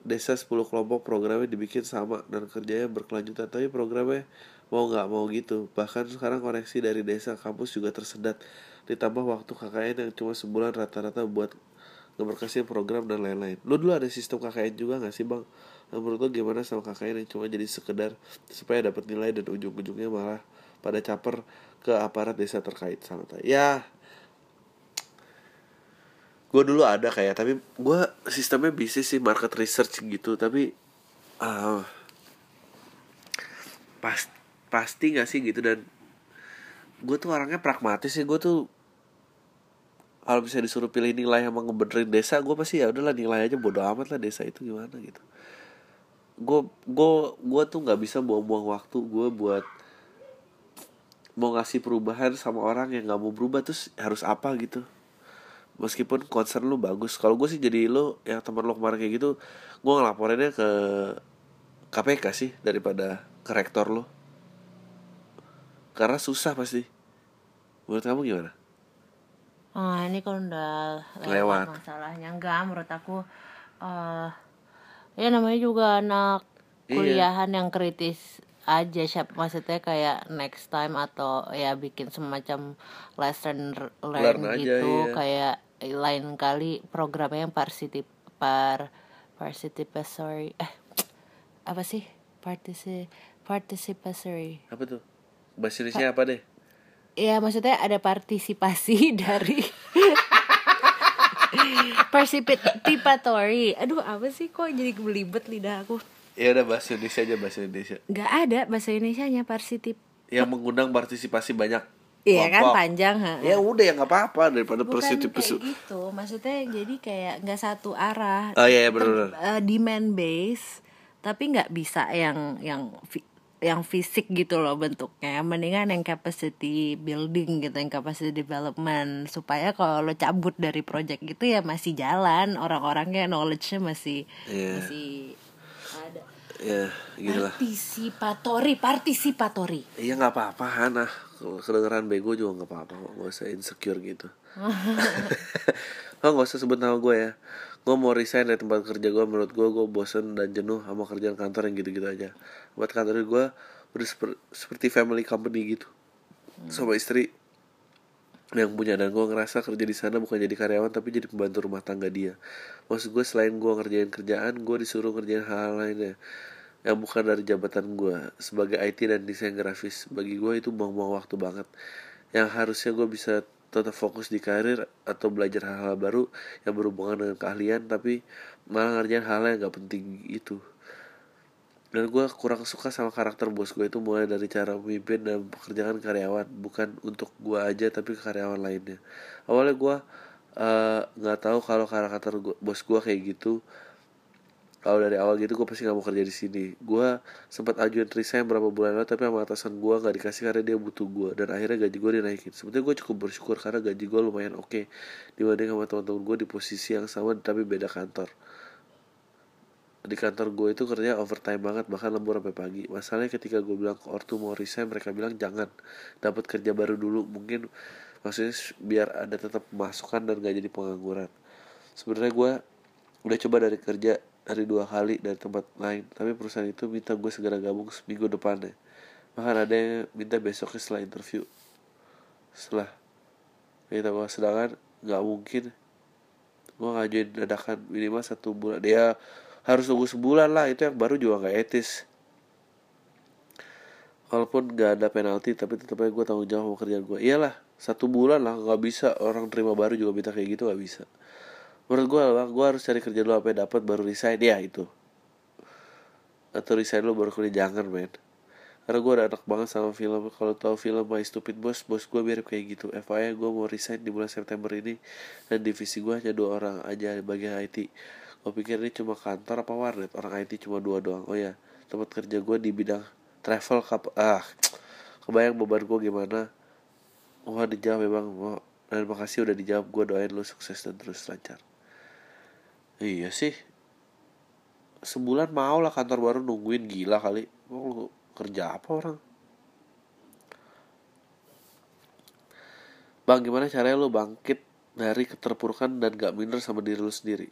[SPEAKER 1] desa 10 kelompok programnya dibikin sama dan kerjanya berkelanjutan. Tapi programnya mau nggak mau gitu. Bahkan sekarang koneksi dari desa kampus juga tersedat. Ditambah waktu KKN yang cuma sebulan rata-rata buat ngeberkasin program dan lain-lain. Lu dulu ada sistem KKN juga nggak sih bang menurut lu gimana sama KKN yang cuma jadi sekedar supaya dapat nilai dan ujung-ujungnya malah pada caper ke aparat desa terkait sama ya gue dulu ada kayak tapi gue sistemnya bisnis sih market research gitu. Tapi ah pas pasti gak sih gitu. Dan gue tuh orangnya pragmatis sih. Gue tuh kalau bisa disuruh pilih nilai yang mau ngebenerin desa gue pasti ya udahlah nilai aja bodo amat lah desa itu gimana gitu gue gue gue tuh nggak bisa buang-buang waktu gue buat mau ngasih perubahan sama orang yang nggak mau berubah terus harus apa gitu. Meskipun concern lu bagus. Kalau gue sih jadi lu yang teman lu kemarin kayak gitu gue ngelaporinnya ke KPK sih daripada ke rektor lu. Karena susah pasti. Menurut kamu gimana?
[SPEAKER 2] Ah ini kalau udah
[SPEAKER 1] Lewat.
[SPEAKER 2] lewat, masalahnya. Enggak menurut aku eh ya namanya juga anak
[SPEAKER 1] Iya.
[SPEAKER 2] kuliahan yang kritis aja siap maksudnya kayak next time atau ya bikin semacam lesson learn,
[SPEAKER 1] Learn aja,
[SPEAKER 2] gitu
[SPEAKER 1] iya.
[SPEAKER 2] kayak lain kali programnya yang particip par participatory eh apa sih partisi participatory
[SPEAKER 1] apa tuh bahasa Indonesia apa deh
[SPEAKER 2] Ya maksudnya ada partisipasi dari participatory. Aduh apa sih kok jadi belibet lidah aku.
[SPEAKER 1] ya udah bahasa Indonesia aja bahasa Indonesia
[SPEAKER 2] Gak ada bahasa Indonesia-nya partisip.
[SPEAKER 1] yang mengundang partisipasi banyak
[SPEAKER 2] Iya kan panjang ha.
[SPEAKER 1] ya udah ya nggak apa-apa daripada
[SPEAKER 2] Bukan
[SPEAKER 1] persiti
[SPEAKER 2] kayak gitu. Maksudnya jadi kayak nggak satu arah.
[SPEAKER 1] oh iya, iya benar-benar
[SPEAKER 2] Eh, demand base tapi nggak bisa yang yang yang fisik gitu loh bentuknya. Mendingan yang capacity building gitu yang capacity development. Supaya kalau lo cabut dari project gitu ya masih jalan. Orang-orangnya knowledge-nya masih
[SPEAKER 1] Iya.
[SPEAKER 2] masih ada.
[SPEAKER 1] Ya gitu lah.
[SPEAKER 2] Partisipatori partisipatori.
[SPEAKER 1] Iya nggak apa-apa Hana. Kalau kedengeran bego juga nggak apa-apa nggak usah insecure gitu. Oh nggak usah sebut nama gue ya gue mau resign dari tempat kerja gue menurut gue gue bosen dan jenuh sama kerjaan kantor yang gitu-gitu aja. Buat kantor gue udah seper- seperti family company gitu. Sama istri yang punya dan gue ngerasa kerja di sana bukan jadi karyawan tapi jadi pembantu rumah tangga dia. Maksud gue selain gue ngerjain kerjaan gue disuruh ngerjain hal lainnya yang bukan dari jabatan gue sebagai IT dan desain grafis bagi gue itu buang-buang waktu banget. Yang harusnya gue bisa tetap fokus di karir atau belajar hal-hal baru yang berhubungan dengan keahlian tapi malah ngerjain hal yang gak penting itu. Dan gue kurang suka sama karakter bos gue itu mulai dari cara memimpin dan pekerjaan karyawan bukan untuk gue aja tapi karyawan lainnya. Awalnya gue eh, nggak tahu kalau karakter gua, bos gue kayak gitu kalau dari awal gitu gue pasti nggak mau kerja di sini. Gue sempat ajuin resign berapa bulan lalu tapi sama atasan gue nggak dikasih karena dia butuh gue dan akhirnya gaji gue dinaikin. Sebetulnya gue cukup bersyukur karena gaji gue lumayan oke okay, dibanding sama teman-teman gue di posisi yang sama tapi beda kantor. Di kantor gue itu kerja overtime banget bahkan lembur sampai pagi. Masalahnya ketika gue bilang ke ortu mau resign mereka bilang jangan. Dapat kerja baru dulu mungkin maksudnya biar ada tetap masukan dan gak jadi pengangguran. Sebenarnya gue udah coba dari kerja dari dua kali dari tempat lain. Tapi perusahaan itu minta gue segera gabung seminggu depannya. Bahkan ada yang minta besoknya setelah interview. Setelah kita gue sedangkan nggak mungkin. Gue ngajuin dadakan minimal satu bulan. Dia harus tunggu sebulan lah. Itu yang baru juga nggak etis. Walaupun gak ada penalti tapi tetap gue tanggung jawab sama kerjaan gue iyalah satu bulan lah. Nggak bisa. Orang terima baru juga minta kayak gitu nggak bisa menurut gue lah gue harus cari kerja dulu apa yang dapat baru resign. Ya itu. Atau resign dulu baru kerja jangan men. Karena gue udah enak banget sama film. Kalau tahu film My Stupid Boss bos gue mirip kayak gitu. FYI gue mau resign di bulan September ini. Dan divisi gue hanya dua orang aja di bagian IT gue pikir ini cuma kantor apa warnet? Orang IT cuma dua doang. Oh ya. Tempat kerja gue di bidang travel kap ah kebayang beban gue gimana? Wah dijawab ya bang. Mau dan makasih udah dijawab. Gue doain lo sukses dan terus lancar iya sih. Sebulan mau lah kantor baru nungguin gila kali. Mau lu kerja apa orang? Bang gimana caranya lo bangkit dari keterpurukan dan gak minder sama diri lo sendiri?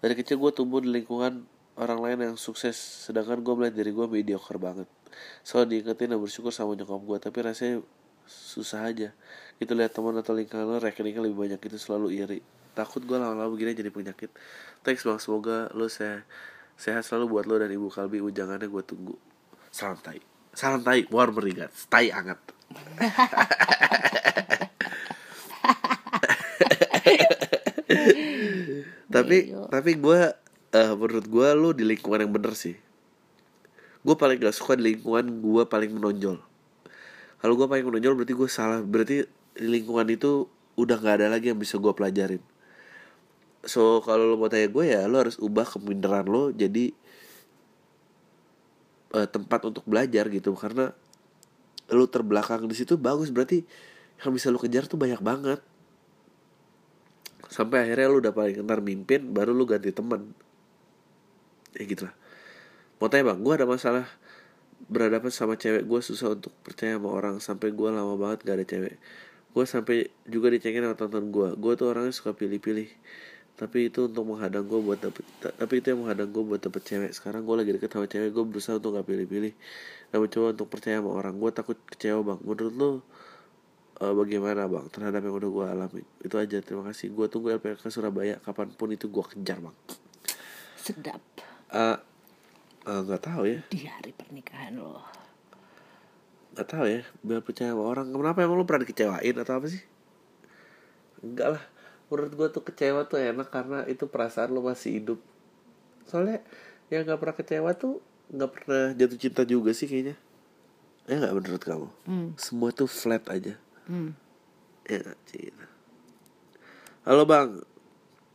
[SPEAKER 1] Dari kecil gue tumbuh di lingkungan orang lain yang sukses sedangkan gue melihat diri gue mediocre banget. Selalu diingetin dan bersyukur sama nyokap gue tapi rasanya susah aja. Gitu lihat teman atau lingkungan rekeningnya lebih banyak itu selalu iri takut gue lama-lama begini jadi penyakit. Thanks bang semoga lo se sehat selalu buat lo dan ibu kalbi. Ujangannya gue tunggu. Salam tai. Salam tai. War beringat tai anget tapi
[SPEAKER 2] Iya.
[SPEAKER 1] tapi gue eh menurut gue lo di lingkungan yang bener sih. Gue paling gak suka di lingkungan gue paling menonjol. Kalau gue paling menonjol berarti gue salah. Berarti di lingkungan itu udah nggak ada lagi yang bisa gue pelajarin so kalau lo mau tanya gue ya lo harus ubah keminderan lo jadi eh, tempat untuk belajar gitu. Karena lo terbelakang di situ bagus. Berarti yang bisa lo kejar tuh banyak banget. Sampai akhirnya lu udah paling ntar mimpin baru lu ganti temen. Ya gitu lah. Mau tanya bang gue ada masalah berhadapan sama cewek. Gue susah untuk percaya sama orang. Sampai gue lama banget gak ada cewek. Gue sampai juga dicengin sama tonton gue. Gue tuh orangnya suka pilih-pilih tapi itu untuk menghadang gue buat dapet ta- tapi itu yang menghadang gue buat dapet cewek. Sekarang gue lagi deket sama cewek gue berusaha untuk gak pilih-pilih. Dan mencoba untuk percaya sama orang. Gue takut kecewa bang. Menurut lo eh, bagaimana bang terhadap yang udah gue alami? Itu aja. Terima kasih. Gue tunggu LPK Surabaya. Kapan pun itu gue kejar bang.
[SPEAKER 2] Sedap.
[SPEAKER 1] Eh, eh, nggak tahu ya.
[SPEAKER 2] Di hari pernikahan lo.
[SPEAKER 1] Nggak tahu ya. Biar percaya sama orang. Kenapa emang lu pernah dikecewain atau apa sih? Enggak lah menurut gue tuh kecewa tuh enak karena itu perasaan lu masih hidup. Soalnya yang nggak pernah kecewa tuh nggak pernah jatuh cinta juga sih kayaknya. Ya nggak menurut kamu?
[SPEAKER 2] Hmm.
[SPEAKER 1] semua tuh flat aja.
[SPEAKER 2] Hmm.
[SPEAKER 1] ya nggak, Cina halo bang.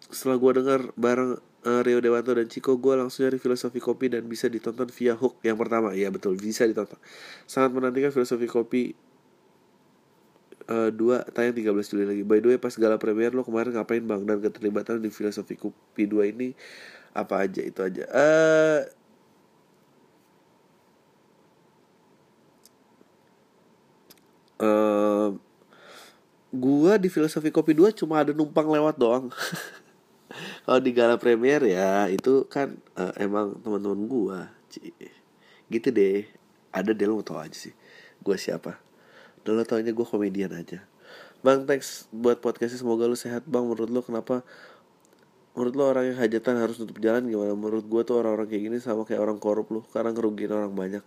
[SPEAKER 1] Setelah gue dengar bareng eh, Rio Dewanto dan Ciko gue langsung nyari filosofi kopi dan bisa ditonton via hook yang pertama. Ya betul. Bisa ditonton. Sangat menantikan filosofi kopi eh, dua tayang 13 Juli lagi. By the way pas gala premier lo kemarin ngapain bang? Dan keterlibatan di filosofi kopi dua ini apa aja? Itu aja. Eh eh, gua di filosofi kopi 2 cuma ada numpang lewat doang. Kalau di gala premier ya itu kan eh, emang teman-teman gua gitu deh. Ada deh lo tau aja sih gua siapa dan lo taunya gua komedian aja. Bang thanks buat podcastnya. Semoga lu sehat bang. Menurut lo kenapa menurut lo orang yang hajatan harus tutup jalan gimana? Menurut gua tuh orang-orang kayak gini sama kayak orang korup lo karena ngerugiin orang banyak.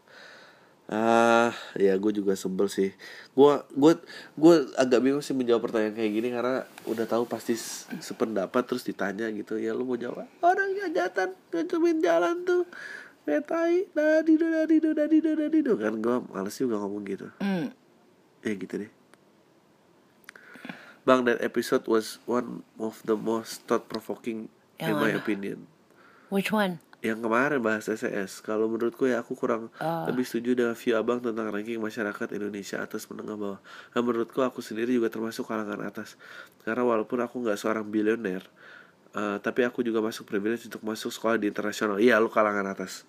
[SPEAKER 1] Ah, ya gue juga sebel sih. Gue gue gue agak bingung sih menjawab pertanyaan kayak gini karena udah tahu pasti sependapat terus ditanya gitu. Ya lu mau jawab? Orang hajatan ngecemin jalan tuh. Metai dadido dadido dadido dadido kan gue males juga ngomong gitu.
[SPEAKER 2] Hmm.
[SPEAKER 1] Ya gitu deh. Bang, that episode was one of the most thought provoking in my
[SPEAKER 2] mana?
[SPEAKER 1] opinion.
[SPEAKER 2] Which one?
[SPEAKER 1] Yang kemarin bahas SES, kalau menurutku ya aku kurang
[SPEAKER 2] Ah.
[SPEAKER 1] lebih setuju dengan view abang tentang ranking masyarakat Indonesia atas menengah bawah. Dan menurutku aku sendiri juga termasuk kalangan atas. Karena walaupun aku nggak seorang bilioner, eh, tapi aku juga masuk privilege untuk masuk sekolah di internasional. Iya, lu kalangan atas.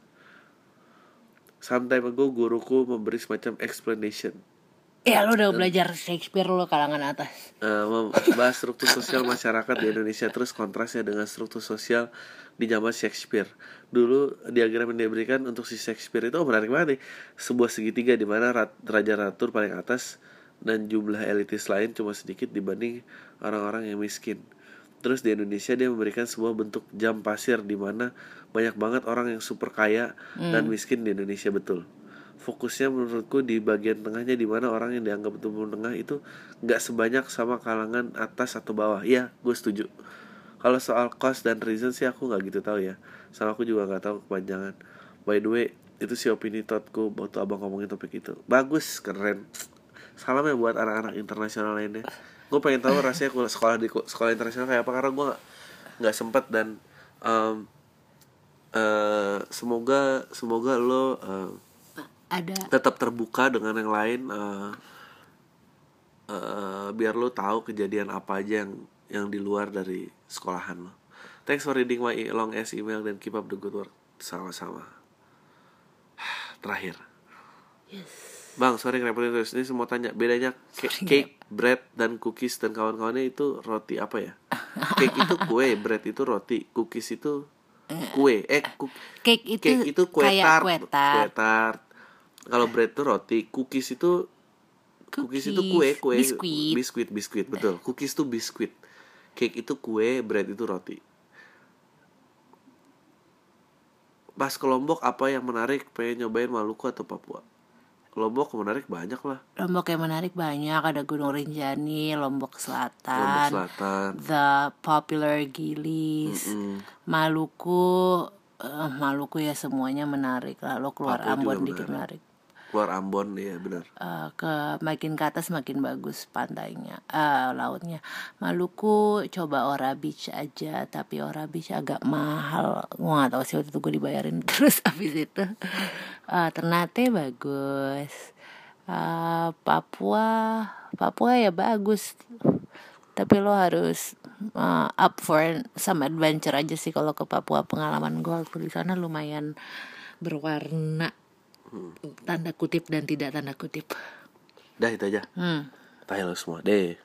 [SPEAKER 1] Sometime ago guruku memberi semacam explanation
[SPEAKER 2] Ya lo udah belajar Shakespeare lo kalangan atas.
[SPEAKER 1] eh, membahas struktur sosial masyarakat di Indonesia terus kontrasnya dengan struktur sosial di zaman Shakespeare. Dulu diagram yang diberikan untuk si Shakespeare itu oh, menarik banget nih. Sebuah segitiga di mana rat- raja ratu paling atas dan jumlah elitis lain cuma sedikit dibanding orang-orang yang miskin. Terus di Indonesia dia memberikan sebuah bentuk jam pasir di mana banyak banget orang yang super kaya dan miskin di Indonesia betul fokusnya menurutku di bagian tengahnya di mana orang yang dianggap itu menengah itu nggak sebanyak sama kalangan atas atau bawah. Iya, gue setuju. Kalau soal cost dan reason sih aku nggak gitu tahu ya. Sama aku juga nggak tahu kepanjangan. By the way, itu sih opini thoughtku waktu abang ngomongin topik itu. Bagus, keren. Salam ya buat anak-anak internasional lainnya. Gue pengen tahu rasanya sekolah di sekolah internasional kayak apa karena gue nggak sempet dan em, eh, semoga semoga lo em,
[SPEAKER 2] Ada
[SPEAKER 1] tetap terbuka dengan yang lain eh, eh, biar lo tahu kejadian apa aja yang yang di luar dari sekolahan lo. Thanks for reading my long ass email dan keep up the good work sama-sama. Terakhir, bang sorry ngerepotin terus ini semua tanya bedanya ca- cake, bread dan cookies dan kawan-kawannya itu roti apa ya? Cake itu kue, bread itu roti, cookies itu kue. Eh,
[SPEAKER 2] cake itu,
[SPEAKER 1] cake itu kue
[SPEAKER 2] kayak
[SPEAKER 1] tart,
[SPEAKER 2] kue tart.
[SPEAKER 1] kue tart. Kalau bread itu roti, cookies itu cookies, itu kue, kue
[SPEAKER 2] Biskuit.
[SPEAKER 1] biskuit, biskuit, betul. Cookies itu biskuit. Cake itu kue, bread itu roti. Pas ke Lombok apa yang menarik? Pengen nyobain Maluku atau Papua? Lombok menarik banyak lah.
[SPEAKER 2] Lombok yang menarik banyak ada Gunung Rinjani, Lombok
[SPEAKER 1] Lombok
[SPEAKER 2] Selatan,
[SPEAKER 1] Selatan.
[SPEAKER 2] The Popular Gilis,
[SPEAKER 1] Mm.
[SPEAKER 2] Maluku, eh, Maluku ya semuanya menarik. Lalu keluar
[SPEAKER 1] Papua
[SPEAKER 2] Ambon dikit menarik.
[SPEAKER 1] Keluar Ambon ya benar.
[SPEAKER 2] Eh, ke makin ke atas makin bagus pantainya, eh, lautnya. Maluku coba Ora Beach aja, tapi Ora Beach agak mahal. Gua nggak tahu sih waktu itu gue dibayarin terus habis itu. Eh, Ternate bagus. Eh, Papua, Papua ya bagus. Tapi lo harus eh, up for some adventure aja sih kalau ke Papua. Pengalaman gue waktu di sana lumayan berwarna tanda kutip dan tidak tanda kutip.
[SPEAKER 1] Dah itu aja.
[SPEAKER 2] Hmm.
[SPEAKER 1] Tahu lo semua deh.